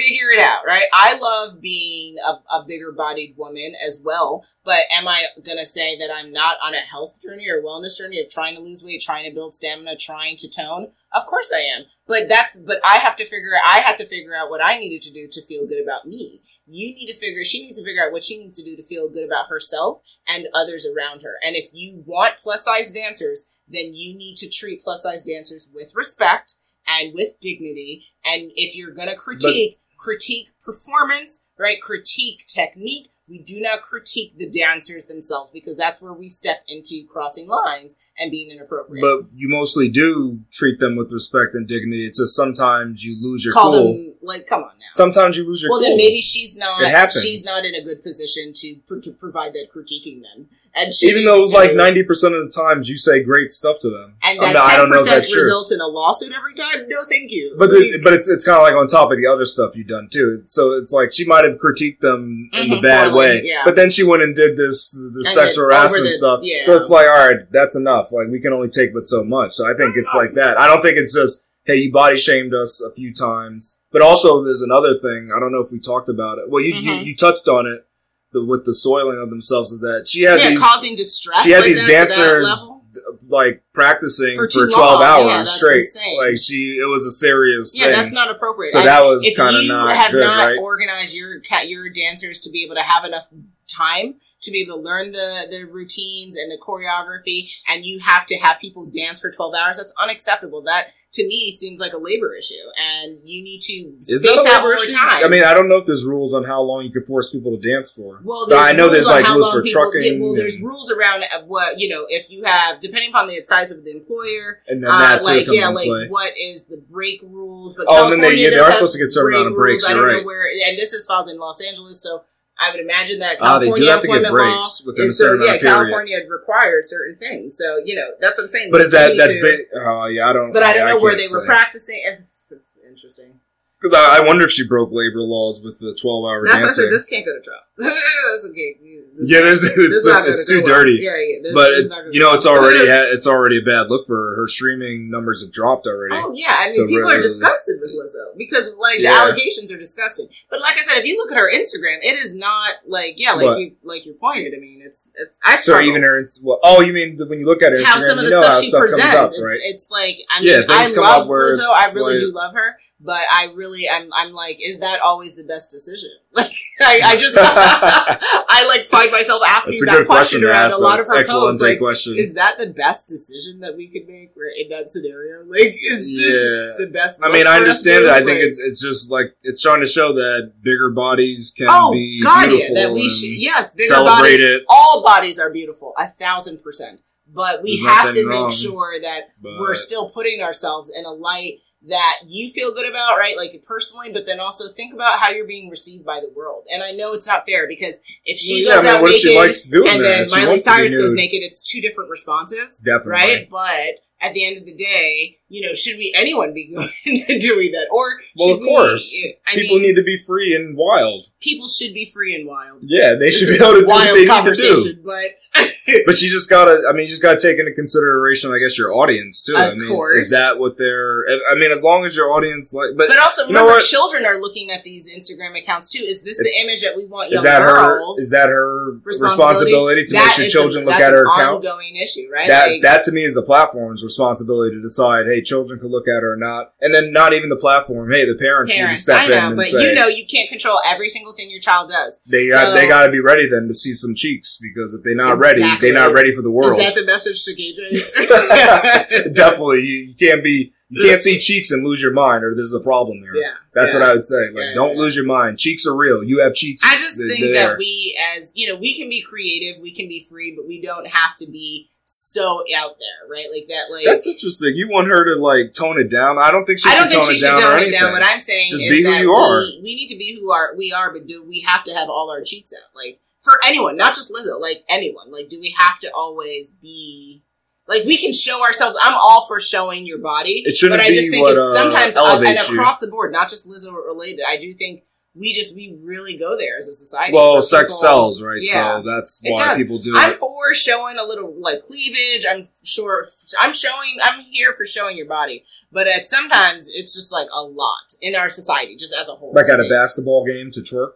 figure it out, right? I love being a, a bigger bodied woman as well. But am I going to say that I'm not on a health journey or wellness journey of trying to lose weight, trying to build stamina, trying to tone? Of course I am. But that's, but I have to figure out, I had to figure out what I needed to do to feel good about me. You need to figure, she needs to figure out what she needs to do to feel good about herself and others around her. And if you want plus size dancers, then you need to treat plus size dancers with respect and with dignity. And if you're going to critique, critique performance, right? Critique technique. We do not critique the dancers themselves because that's where we step into crossing lines and being inappropriate. But you mostly do treat them with respect and dignity. It's just sometimes you lose your Call cool. them like, come on now. Sometimes you lose your well, cool. then maybe she's not. It happens. She's not in a good position to pr- to provide that critiquing. Then, and she Even though it's like ninety percent of the times you say great stuff to them, and that ten don't know if percent that's true. results in a lawsuit every time. No, thank you. But Like, the, but it's it's kind of like on top of the other stuff you've done too. So it's like she might have critiqued them in the Mhm, bad poorly, way, yeah. but then she went and did this And sexual harassment the- stuff. yeah. So it's like, all right, that's enough. Like we can only take but so much. So I think it's like that. I don't think it's just hey, you body shamed us a few times. But also, there's another thing. I don't know if we talked about it. Well, you you, Mhm. you touched on it. The, with the soiling of themselves is that she had yeah, these causing distress. she had like these dancers level. Like practicing For for, 12 long. hours Yeah, straight insane. like she it was a serious thing. Yeah, thing that's not appropriate. so I- that was kind of you not have good not right organized your your dancers to be able to have enough time to be able to learn the the routines and the choreography and you have to have people dance for 12 hours that's unacceptable that to me seems like a labor issue and you need to is space that a out labor more issue? time i mean i don't know if there's rules on how long you can force people to dance for well, there's I know rules there's, like, rules for people- trucking yeah, well, there's and- rules around uh, what you know. If you have, depending upon the size of the employer, and then uh, that too like comes yeah, like play what is the break rules? But Oh, and then they- California yeah, they are supposed to get certain amount of breaks, rules. I you're don't right. know where, and this is filed in Los Angeles, so I would imagine that Ah, they California do have to get employment breaks law within a certain so, yeah, period. California requires certain things. So you know that's what I'm saying. but is that that's to- big oh yeah i don't But I don't know where can't they were practicing. It's, it's interesting. because I, I wonder if she broke labor laws with the 12 hour That's why I said this can't go to trial. That's okay. This- Yeah, there's- (laughs) it's it's go too well. dirty. Yeah, yeah. this- but it's, you know it's already (laughs) ha- it's already a bad look for her her streaming numbers have dropped already Oh yeah, I mean So people really- are disgusted with Lizzo because like the allegations are disgusting. But like I said, if you look at her Instagram, it is not like yeah, like What? you like you pointed. I mean, it's it's I So even her, well, oh, you mean when you look at her how Instagram, some of the stuff she stuff presents, up, it's, right? it's like I Yeah, mean, things I love Lizzo, I really like- do love her, but I really I'm I'm like, is that always the best decision? (laughs) Like I, I just (laughs) I like find myself asking that good question around a lot of her excellent posts. Like, question. is that the best decision that we could make in that scenario? (laughs) Like, is this Yeah. the best? I mean, I understand it. dude? I think it, it's just like it's trying to show that bigger bodies can oh be God, yeah, beautiful that we should yes, bigger celebrate bodies. it. All bodies are beautiful, a thousand percent. But we There's have to wrong, make sure that But we're still putting ourselves in a light that you feel good about, right? Like personally, but then also think about how you're being received by the world. And I know it's not fair because if she Well, goes yeah, I mean, out naked she likes doing and then Miley wants to be Cyrus goes naked, it's two different responses. definitely Right? But at the end of the day, you know, should we anyone be (laughs) going doing that? Or Well, of course. I people mean, need to be free and wild. people should be free and wild. Yeah, they This should be able to do what wild they need to do. but (laughs) But you just gotta, I mean, you just gotta take into consideration, I guess, your audience too. I Of mean, course. is that what they're? I mean, as long as your audience like, but, But also You know remember, children are looking at these Instagram accounts too. Is this the image that we want is young that girls? her? Is that her responsibility? responsibility to That make sure children a, look at her an account? ongoing issue, right? That Like, that to me is the platform's responsibility to decide. Hey, children can look at her or not, and then not even the platform. Hey, the parents, need to step I in know, and but say you know, you can't control every single thing your child does. they got So- they got to be ready then to see some cheeks because if they're not ready, Exactly. they're not ready for the world. Is that the message to KJ? (laughs) (laughs) Definitely, you, you can't be You can't see cheeks and lose your mind, or there's a problem here. Yeah. That's yeah. what I would say. Like, Yeah, don't yeah. lose your mind. Cheeks are real. You have cheeks. I just They're think there. that we, as you know, we can be creative, we can be free, but we don't have to be so out there, right? Like that. Like That's interesting. You want her to like tone it down? I don't think she I should don't think tone she should tone it down. What I'm saying Just is be who that you are. We, we need to be who are we are, but do we have to have all our cheeks out? Like for anyone, not just Lizzo, like anyone. Like, do we have to always be? Like we can show ourselves. I'm all for showing your body, It shouldn't but I just think what, it's uh, sometimes uh, and elevates you. across the board, not just Lizzo related. I do think we just we really go there as a society. well, sex people- sells, right? Yeah. so that's why people do I'm it. for showing a little like cleavage. I'm sure I'm showing. I'm here for showing your body, but at sometimes it's just like a lot in our society, just as a whole. Like at a basketball game to twerk,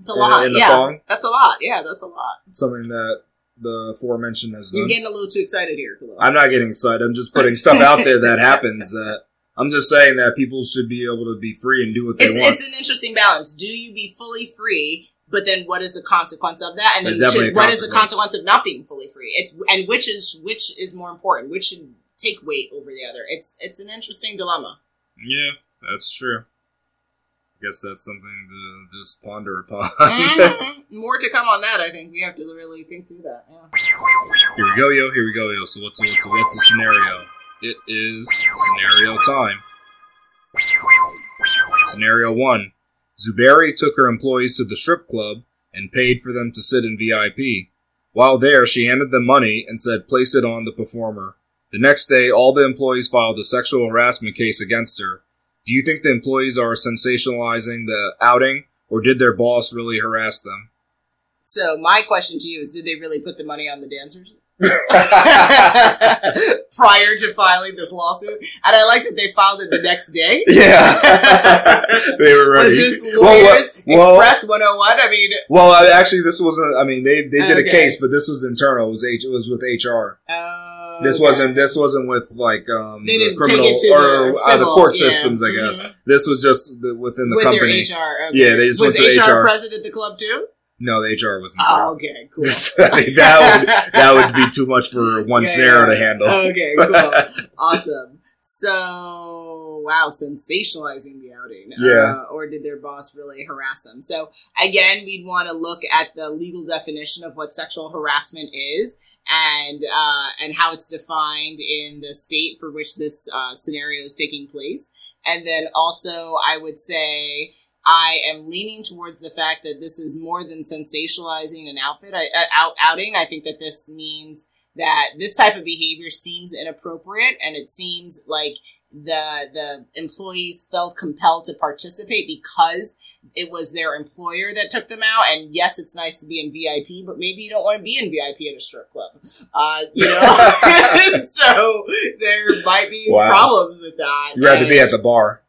It's a in- lot. in yeah, thong? that's a lot. Yeah, that's a lot. something that the aforementioned has You're done. getting a little too excited here, Khalil. I'm not getting excited. I'm just putting stuff out there that happens. (laughs) That I'm just saying that people should be able to be free and do what they It's want. it's an interesting balance. Do you be fully free? But then, what is the consequence of that? And then, to- what is the consequence. consequence of not being fully free? It's and which is which is more important? Which should take weight over the other? It's it's an interesting dilemma. yeah, that's true. I guess that's something to just ponder upon. Mhm. (laughs) More to come on that. I think we have to really think through that. Yeah. Here we go, yo. Here we go, yo. So what's what's what's the scenario? It is scenario time. Scenario one: Zuberi took her employees to the strip club and paid for them to sit in VIP. While there, she handed them money and said, "Place it on the performer." The next day, all the employees filed a sexual harassment case against her. Do you think the employees are sensationalizing the outing, or did their boss really harass them? So my question to you is: Did they really put the money on the dancers (laughs) prior to filing this lawsuit? And I like that they filed it the next day. (laughs) Yeah, (laughs) they were ready. Was this Well, what- lawyers well- express 101? I mean, Well, I- actually, this wasn't. I mean, they they did Okay. a case, but this was internal. It was H. It was with HR. Oh. This okay. wasn't. This wasn't with like um the criminal take it to or the uh, the court yeah. systems. I guess Mhm. this was just the, within the with company. HR. Okay. Yeah, they just was went to HR HR. present at the club too? No, the HR wasn't. Oh, okay, (laughs) cool. there. I mean, that would that would be too much for one (laughs) Yeah, scenario yeah. to handle. Okay, cool. (laughs) awesome. So, wow, sensationalizing the outing. Yeah. Uh, or did their boss really harass them? So, again, we'd want to look at the legal definition of what sexual harassment is and uh, and how it's defined in the state for which this uh, scenario is taking place. And then also, I would say I am leaning towards the fact that this is more than sensationalizing an outfit I, uh, out, outing. I think that this means that this type of behavior seems inappropriate, and it seems like the the employees felt compelled to participate because it was their employer that took them out. And yes, it's nice to be in VIP, but maybe you don't want to be in VIP at a strip club. Uh, you know, (laughs) (laughs) so there might be Wow. problems with that. You'd rather be at the bar.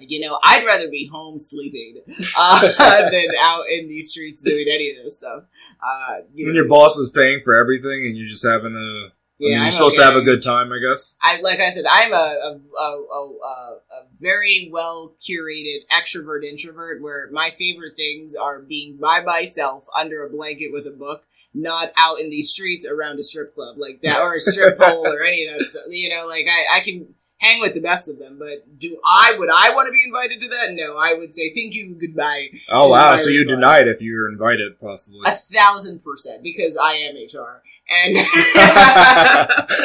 You know, I'd rather be home sleeping uh, (laughs) than out in these streets doing any of this stuff. Uh, you When know, your boss is paying for everything and you're just having a. I mean, you're I'm supposed to have a good time, I guess. I like I said, I'm a a, a, a, a, a very well curated extrovert introvert. Where my favorite things are being by myself under a blanket with a book, not out in these streets around a strip club like that or a strip (laughs) pole or any of that stuff. You know, like I, I can hang with the best of them, but do I would I want to be invited to that? No, I would say thank you, goodbye. Oh wow! So you response. denied if you were invited, possibly. A thousand percent because I am HR and (laughs) (laughs)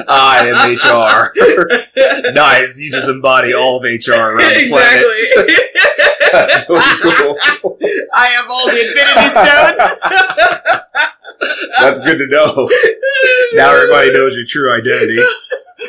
I am HR. (laughs) nice. You just embody all of HR around the planet. exactly. That's really cool. I have all the Infinity Stones. That's good to know. Now everybody knows your true identity.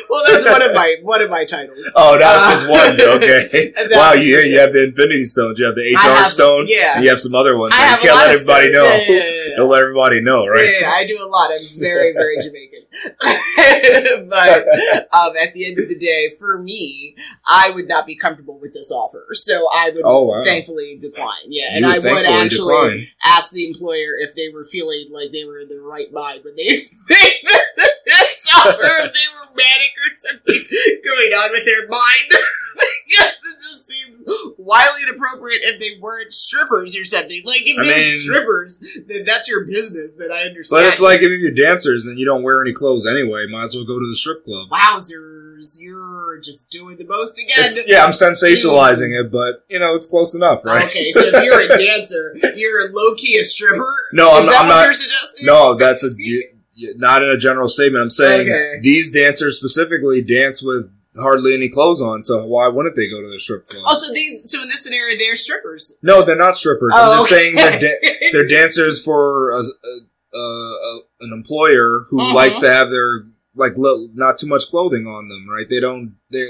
well, that's one of my one of my titles. Oh, now it's just Uh, one. Okay. and Wow, you you have the Infinity Stones. You have the HR have- Stone. yeah. You have some other ones. I you can't let everybody stones. know. Yeah, yeah, yeah. Don't let everybody know, right? Yeah, yeah, I do a lot. I'm very, very Jamaican. (laughs) but um, at the end of the day, for me, I would not be comfortable with this offer. So I would Oh wow. thankfully decline. Yeah. You and I would actually decline. ask the employer if they were feeling like they were in their right mind when they (laughs) made this offer, if they were manic or something going on with their mind. (laughs) because it just seems wildly inappropriate if they weren't strippers or something. Like, if I they're mean- strippers, then that's your business, then I understand. But it's like if you're dancers and you don't wear any clothes anyway, might as well go to the strip club. Wowzers. you're just doing the most again. It's, yeah, I'm sensationalizing it, but you know, it's close enough, right? Okay, so if you're a dancer, you're low key a stripper. No, I'm, that I'm what not. you're suggesting? No, that's a not in a general statement. I'm saying Okay. these dancers specifically dance with hardly any clothes on, so why wouldn't they go to the strip club? Oh, so these, so in this scenario, they're strippers. no, they're not strippers. Oh, I'm just saying they're da- (laughs) they're dancers for a, a, a, a, an employer who Mhm. likes to have their like li- not too much clothing on them, right? They don't they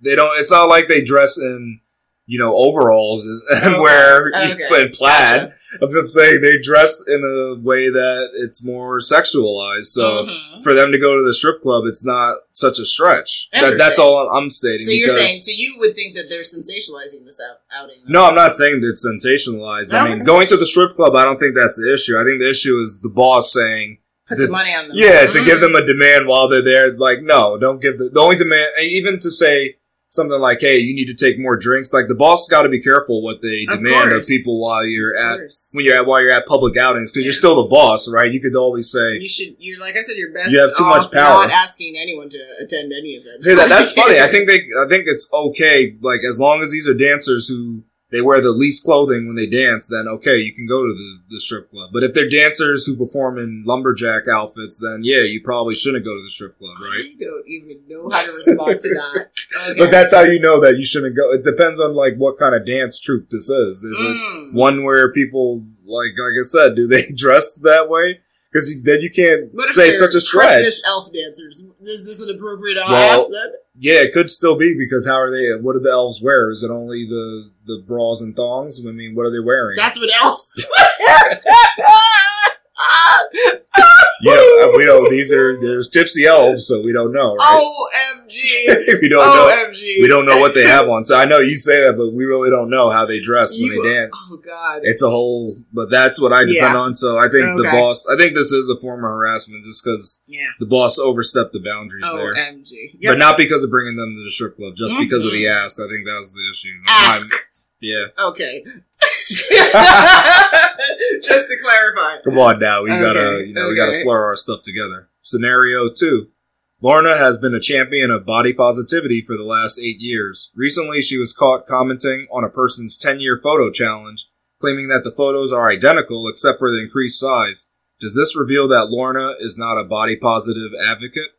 they don't. It's not like they dress in you know overalls and, (laughs) Okay. wear (laughs) Okay. and plaid. Gotcha. I'm saying they dress in a way that it's more sexualized. So Mhm. for them to go to the strip club, it's not such a stretch. That, that's all I'm stating. So you're saying, so you would think that they're sensationalizing this out, outing? No, I'm not saying that it's sensationalized. I mean, going to the strip club, I don't think that's the issue. I think the issue is the boss saying, Put the- the money on them. yeah, to Mhm. give them a demand while they're there. Like, no, don't give the, the only demand, even to say something like, hey, you need to take more drinks. Like, the boss got to be careful what they Of demand of people while you're at, when you're at, while you're at public outings, because you're still the boss, right? You could always say, You should. You're like I said. You're best. You have too much power. Not asking anyone to attend any of it. See that that's funny. I (laughs) think they I think it's okay. Like as long as these are dancers who they wear the least clothing when they dance, then okay, you can go to the, the strip club. But if they're dancers who perform in lumberjack outfits, then yeah, you probably shouldn't go to the strip club, right? I don't even know how to respond to that. Okay. (laughs) But that's how you know that you shouldn't go. It depends on like what kind of dance troupe this is. There's a Mm. one where people like like I said, do they (laughs) dress that way? Because then you can't say it's such a stretch. Christmas elf dancers? Is this an appropriate Well, ask then? Yeah, it could still be because how are they? What do the elves wear? Is it only the the bras and thongs? I mean, what are they wearing? That's what elves. (laughs) (laughs) (laughs) yeah, uh, we don't. These are there's tipsy elves, so we don't know. Right? Omg. (laughs) we don't know. We don't know what they have on. So I know you say that, but we really don't know how they dress when You- they dance. Oh God. It's a whole, but that's what I depend Yeah. on. So I think the boss. I think this is a form of harassment, just because yeah. the boss overstepped the boundaries there. Omg. But not because of bringing them to the strip club, just because of the ask. I think that was the issue. Ask. Yeah. Okay. (laughs) (laughs) Just to clarify. Come on now, we Okay, gotta, you know, we gotta slur our stuff together. Scenario two. Lorna has been a champion of body positivity for the last eight years. Recently, she was caught commenting on a person's 10 year photo challenge, claiming that the photos are identical except for the increased size. Does this reveal that Lorna is not a body positive advocate?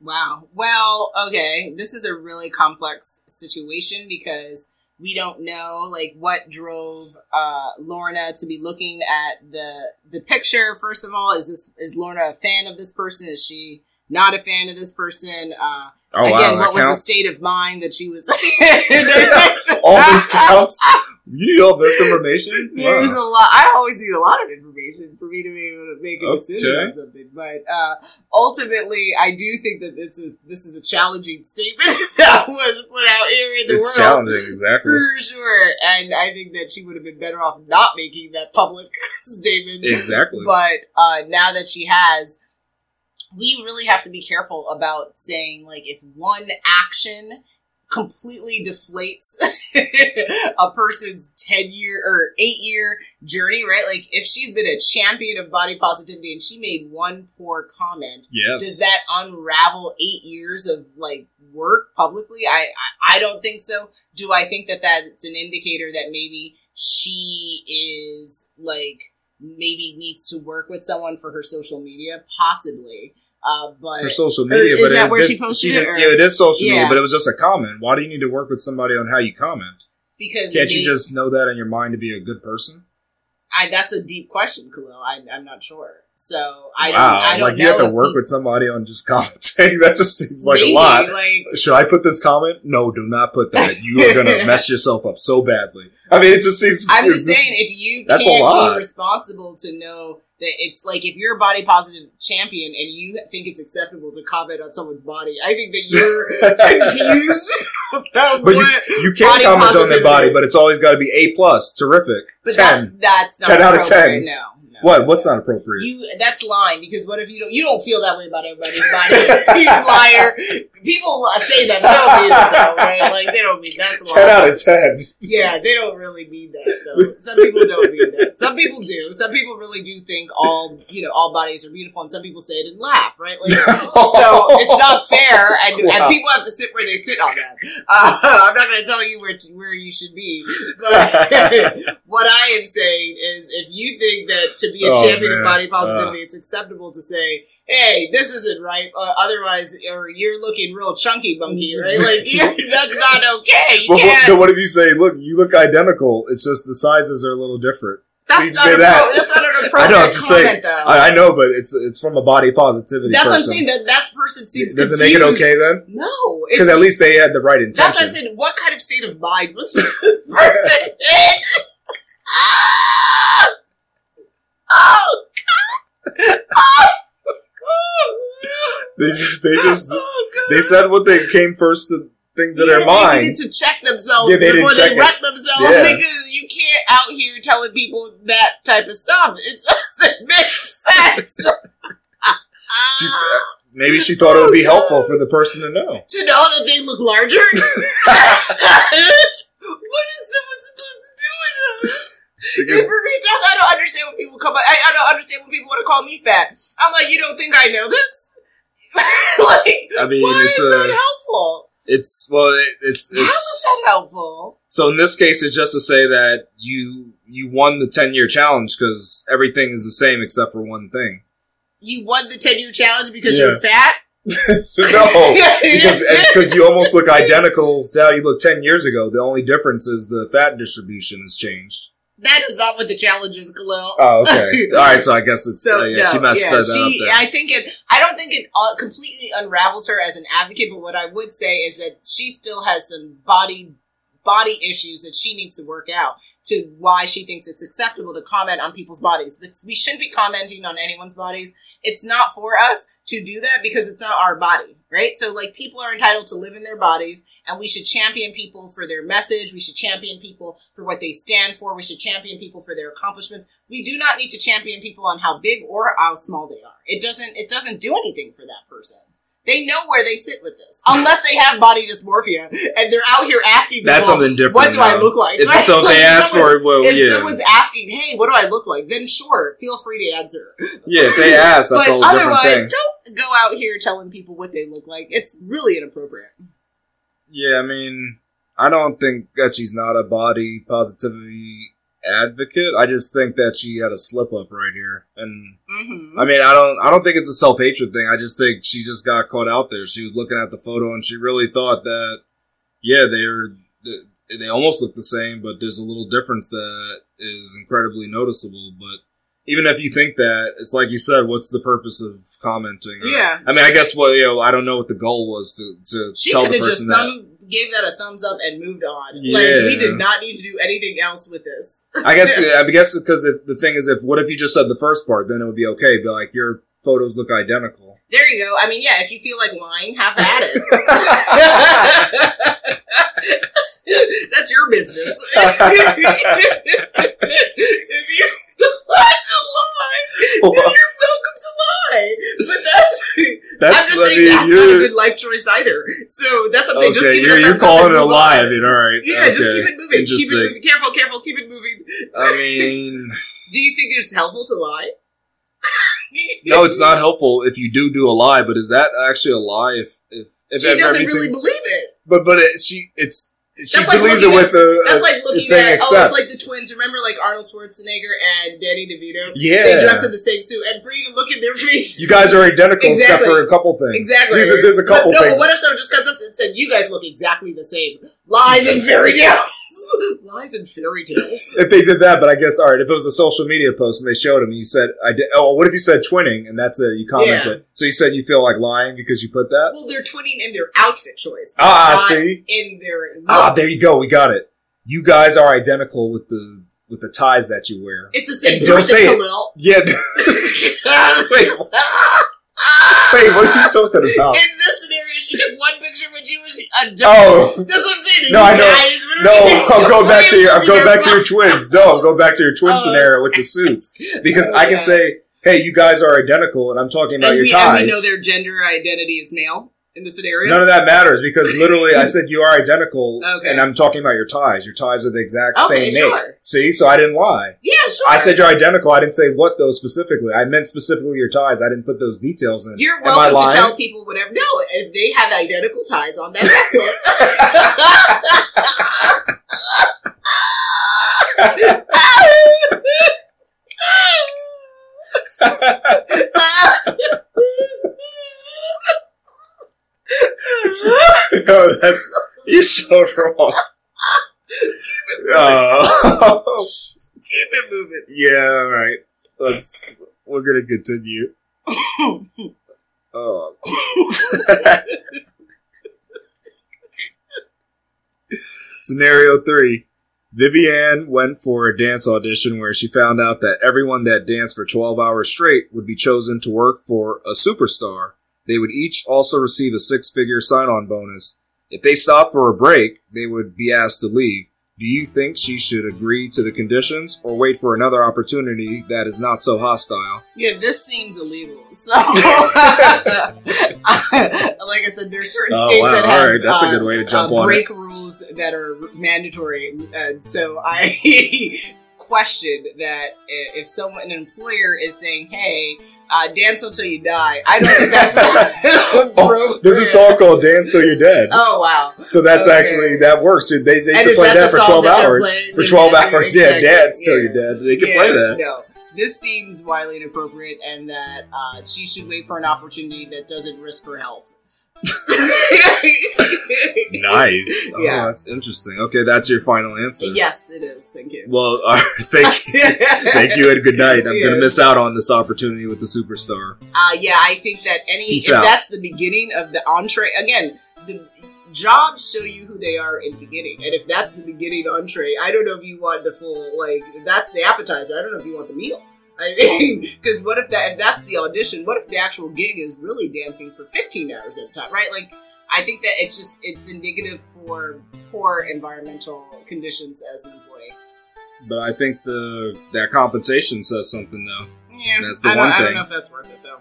Wow. Well, okay. This is a really complex situation because we don't know like what drove uh Lorna to be looking at the the picture. First of all, is this is Lorna a fan of this person? Is she not a fan of this person? Uh Oh again, wow, what was counts. the state of mind that she was (laughs) all this (laughs) counts. You need all this information. There's Wow. a lot. I always need a lot of information for me to be able to make a decision on something. But uh, ultimately, I do think that this is this is a challenging statement (laughs) that was put out here in the It's world. challenging, exactly. For sure, and I think that she would have been better off not making that public (laughs) statement. Exactly. But uh, now that she has, we really have to be careful about saying like if one action completely deflates (laughs) a person's 10 year or 8 year journey, right? Like if she's been a champion of body positivity and she made one poor comment, yes. does that unravel 8 years of like work publicly? I, I I don't think so. Do I think that that's an indicator that maybe she is like maybe needs to work with someone for her social media possibly uh but for social media, is but that it, where she posted it, or- Yeah, it is social media, but it was just a comment. Why do you need to work with somebody on how you comment? Because Can't you may- just know that in your mind to be a good person? I, that's a deep question, Khalil. I, I'm not sure. So I wow, don't. I don't like you have to work he- with somebody on just (laughs) commenting. that just seems like maybe, a lot. Like, Should I put this comment? No, do not put that. You are gonna (laughs) mess yourself up so badly. I mean, it just seems. I'm just saying, if you That's a can't lot. be responsible to know that it's like if you're a body positive champion and you think it's acceptable to comment on someone's body, I think that you're (laughs) confused about But you, what. you can't comment on their body, but it's always got to be A plus, terrific, But ten. that's that's not 10 out of 10. No, no. What? What's not appropriate? You that's lying because what if you don't you don't feel that way about everybody's body? (laughs) you liar. People say that they don't mean that though, right? Like they don't mean that's ten out of ten. Yeah, they don't really mean that though. Some people don't mean that. Some people do. Some people really do think all you know all bodies are beautiful, and some people say it and laugh, right? Like (laughs) so it's not fair, and, Wow. and people have to sit where they sit on that. Uh, (laughs) I'm not going to tell you where to, where you should be, but (laughs) what I am saying is, if you think that to be a Oh, champion man. of body positivity, it's acceptable to say, "Hey, this isn't right," uh, otherwise, or you're looking real chunky, bunky, right? (laughs) Like that's not okay. You But what, but what if you say, look, you look identical. It's just the sizes are a little different. That's not, that. that's not an (laughs) I appropriate know. I'm just saying. comment, though. I, I know, but it's it's from a body positivity. that's what I'm person. saying. That that person seems Does it make it okay then? No, Because at least they had the right intention. That's what I said. What kind of state of mind was this person (laughs) in? Ah! Oh God! Oh, They (laughs) just they just oh, they said what they came first to think to Yeah, their mind. They needed to check themselves Yeah, they before they it. wreck themselves Yeah. because you can't out here telling people that type of stuff. It doesn't (laughs) make sense. (laughs) She- Maybe she thought it would be oh, helpful for the person to know. to know that they look larger? what is someone supposed to do with this? And for me, that's, I don't understand when people come. I, I don't understand when people want to call me fat. I'm like, you don't think I know this? (laughs) like, I mean, why it's is that helpful? it's well, it, it's How is that helpful? So in this case, it's just to say that you you won the ten year challenge because everything is the same except for one thing. You won the 10 year challenge because Yeah. you're fat? (laughs) no, (laughs) because because you almost look identical to how you looked ten years ago. The only difference is the fat distribution has changed. That is not what the challenge is, Khalil. Oh, okay. (laughs) All right, so I guess it's So uh, yeah, no, she messed yeah, that she, up there. I think it. I don't think it uh, completely unravels her as an advocate. But what I would say is that she still has some body body issues that she needs to work out to why she thinks it's acceptable to comment on people's bodies. But we shouldn't be commenting on anyone's bodies. It's not for us to do that because it's not our body, right? So like people are entitled to live in their bodies and we should champion people for their message. We should champion people for what they stand for. We should champion people for their accomplishments. We do not need to champion people on how big or how small they are. It doesn't, it doesn't do anything for that person. They know where they sit with this, unless they have body dysmorphia and they're out here asking people, That's something different. what do I look like? If- Right? so if Like, they ask someone- for it, well, if yeah, someone's asking, hey, what do I look like? Then sure, feel free to answer. yeah. If they (laughs) ask, that's but a whole different otherwise, don't go out here telling people what they look like. It's really inappropriate. Yeah, I mean, I don't think that she's not a body positivity advocate. I just think that she had a slip up right here, and Mm-hmm. I mean, I don't, I don't think it's a self hatred thing. I just think she just got caught out there. She was looking at the photo and she really thought that, yeah, they're they almost look the same, but there's a little difference that is incredibly noticeable. But even if you think that, it's like you said, what's the purpose of commenting? Or- Yeah. I mean, I guess what you know, I don't know what the goal was to to She tell the have just person that. thumb, gave that a thumbs up and moved on. Like Yeah. we did not need to do anything else with this. I guess (laughs) I guess because if the thing is, if what if you just said the first part, then it would be okay. But like your photos look identical. There you go. I mean, yeah, if you feel like lying, have at it. (laughs) (laughs) That's your business. Want to lie, you're welcome to lie. But that's, (laughs) That's I'm just I saying mean, that's not a good life choice either. So that's what I'm saying. Just okay, give you're, it you're calling it a lie. I mean, all right. Yeah, just keep it moving. Keep it moving. Careful, careful. Keep it moving. I (laughs) mean, Do you think it's helpful to lie? (laughs) no, it's not helpful if you do do a lie. But is that actually a lie? If if, if She doesn't really believe it. But but it, she it's she That's like believes it uh, looking with a, That's a- like looking it's saying at oh, it's like the twins. Remember, like Arnold Schwarzenegger and Danny DeVito. yeah. They dress in the same suit, and for you to look at their (laughs) face, you guys are identical except for a couple things. exactly. There's, there's a couple but, no, things. but what if someone just comes up and said, "You guys look exactly the same"? Lies and fairy tales. (laughs) Lies and fairy tales. if they did that, but I guess all right. If it was a social media post and they showed him, you said, "I did." Oh, what if you said twinning and that's it? You commented. So you said you feel like lying because you put that. Well, they're twinning in their outfit choice. Ah, see? in their looks. Ah, there you go. We got it. You guys are identical with the with the ties that you wear. It's the same And don't person, say it. Yeah. (laughs) wait, (laughs) (laughs) wait. What are you talking about? In this scenario, she took one picture when she was a. Oh. That's what I'm saying. No, you I know. Guys, No. (laughs) I'm going back to your. I'm going back to your twins. No, I'm going back to your twin Oh. scenario with the suits because Oh, I can oh, yeah. say, "Hey, you guys are identical," and I'm talking about and your we, and ties. we know their gender identity is male in the scenario. None of that matters because literally I said you are identical, Okay. and I'm talking about your ties. Your ties are the exact Okay, same sure. make. See, so I didn't lie. yeah, sure. I said you're identical. I didn't say what those specifically. I meant specifically your ties. I didn't put those details in. You're welcome to tell people whatever. No, if they have identical ties on, that's excellent. (laughs) (laughs) (laughs) (laughs) no, that's you're so wrong. Oh. Keep it moving. yeah, all right. Let's. We're gonna continue. Oh. (laughs) Scenario three. Vivian went for a dance audition where she found out that everyone that danced for 12 hours straight would be chosen to work for a superstar. They would each also receive a six figure sign on bonus. If they stopped for a break, they would be asked to leave. Do you think she should agree to the conditions or wait for another opportunity that is not so hostile? Yeah, this seems illegal. So, (laughs) (laughs) like I said, there's certain Oh, states wow, that have right, that's a uh, good way to jump uh, on break rules that are mandatory. And so I (laughs) question that if someone, an employer, is saying, "Hey, uh, dance until you die," I don't think that's (laughs) Oh, there's a song called Dance Till You're Dead. Oh wow! So that's Okay. actually that works. They, they should play that for twelve hours. For twelve yeah, hours, yeah, exactly. dance till you're dead. They can Yeah, play that. No, this seems wildly inappropriate, and that uh, she should wait for an opportunity that doesn't risk her health. Nice. (laughs) Oh, Yeah. that's interesting. Okay, that's your final answer. Yes, it is. Thank you. Well, (laughs) all right, thank you. (laughs) Thank you and good night. I'm Yeah. gonna miss out on this opportunity with the superstar. Uh, yeah, I think that any Peace if out. that's the beginning of the entree again, the jobs show you who they are in the beginning, and if that's the beginning entree, I don't know if you want the full like if that's the appetizer. I don't know if you want the meal. I mean, (laughs) because what if that if that's the audition? What if the actual gig is really dancing for 15 hours at a time? Right? Like, I think that it's just it's indicative for poor environmental conditions as an employee. But I think the that compensation says something though. Yeah, That's the I don't, one I don't know if that's worth it though.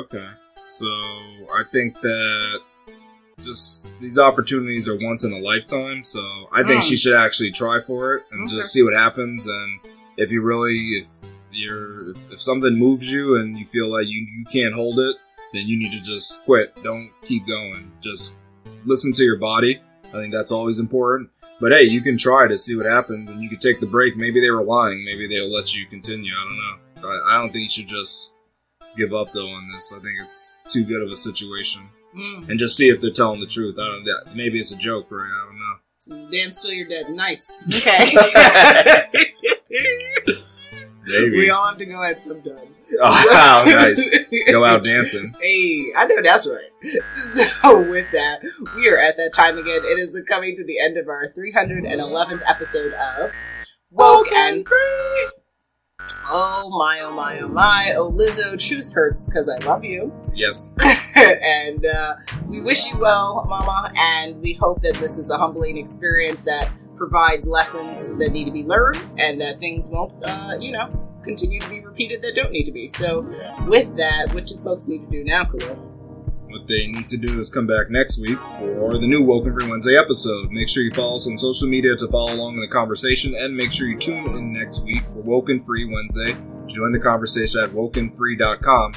Okay. So I think that just these opportunities are once in a lifetime. So I think Mm. she should actually try for it and Okay. just see what happens. And if you really, if you're, if, if something moves you and you feel like you you can't hold it, then you need to just quit. Don't keep going. Just listen to your body. I think that's always important. But hey, you can try to see what happens, and you can take the break. Maybe they were lying. Maybe they'll let you continue. I don't know. I, I don't think you should just give up though on this. I think it's too good of a situation, Mm. and just see if they're telling the truth. I don't. That maybe it's a joke, right? I don't know. So dance till you're dead. Nice. (laughs) Okay. (laughs) (laughs) Maybe. we all have to go at some time. (laughs) oh, wow, nice. Go out dancing. (laughs) Hey, I know that's right. So with that, we are at that time again. It is the coming to the end of our 311th episode of WokeNFree. Oh my, oh my, oh my. Oh Lizzo, truth hurts because I love you. Yes. (laughs) and uh, we wish you well, Mama, and we hope that this is a humbling experience that provides lessons that need to be learned and that things won't, uh, you know, continue to be repeated that don't need to be. So, with that, what do folks need to do now, Khalil? What they need to do is come back next week for the new WokeNFree Wednesday episode. Make sure you follow us on social media to follow along in the conversation, and make sure you tune in next week for WokeNFree Wednesday. Join the conversation at wokenfree.com.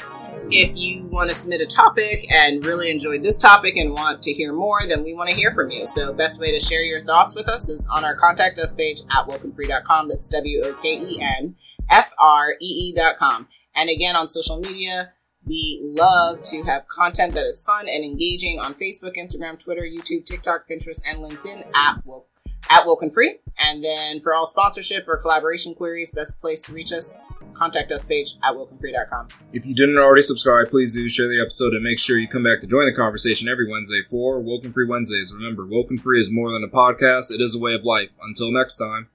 If you want to submit a topic and really enjoyed this topic and want to hear more, then we want to hear from you. So, best way to share your thoughts with us is on our contact us page at wokenfree.com. That's W O K E N F R E E.com. And again, on social media, we love to have content that is fun and engaging on Facebook, Instagram, Twitter, YouTube, TikTok, Pinterest, and LinkedIn at Woke, at WokeNFree. And then for all sponsorship or collaboration queries, best place to reach us, contact us page at wokenfree.com. If you didn't already subscribe, please do share the episode and make sure you come back to join the conversation every Wednesday for WokeNFree Wednesdays. Remember, WokeNFree is more than a podcast, it is a way of life. Until next time.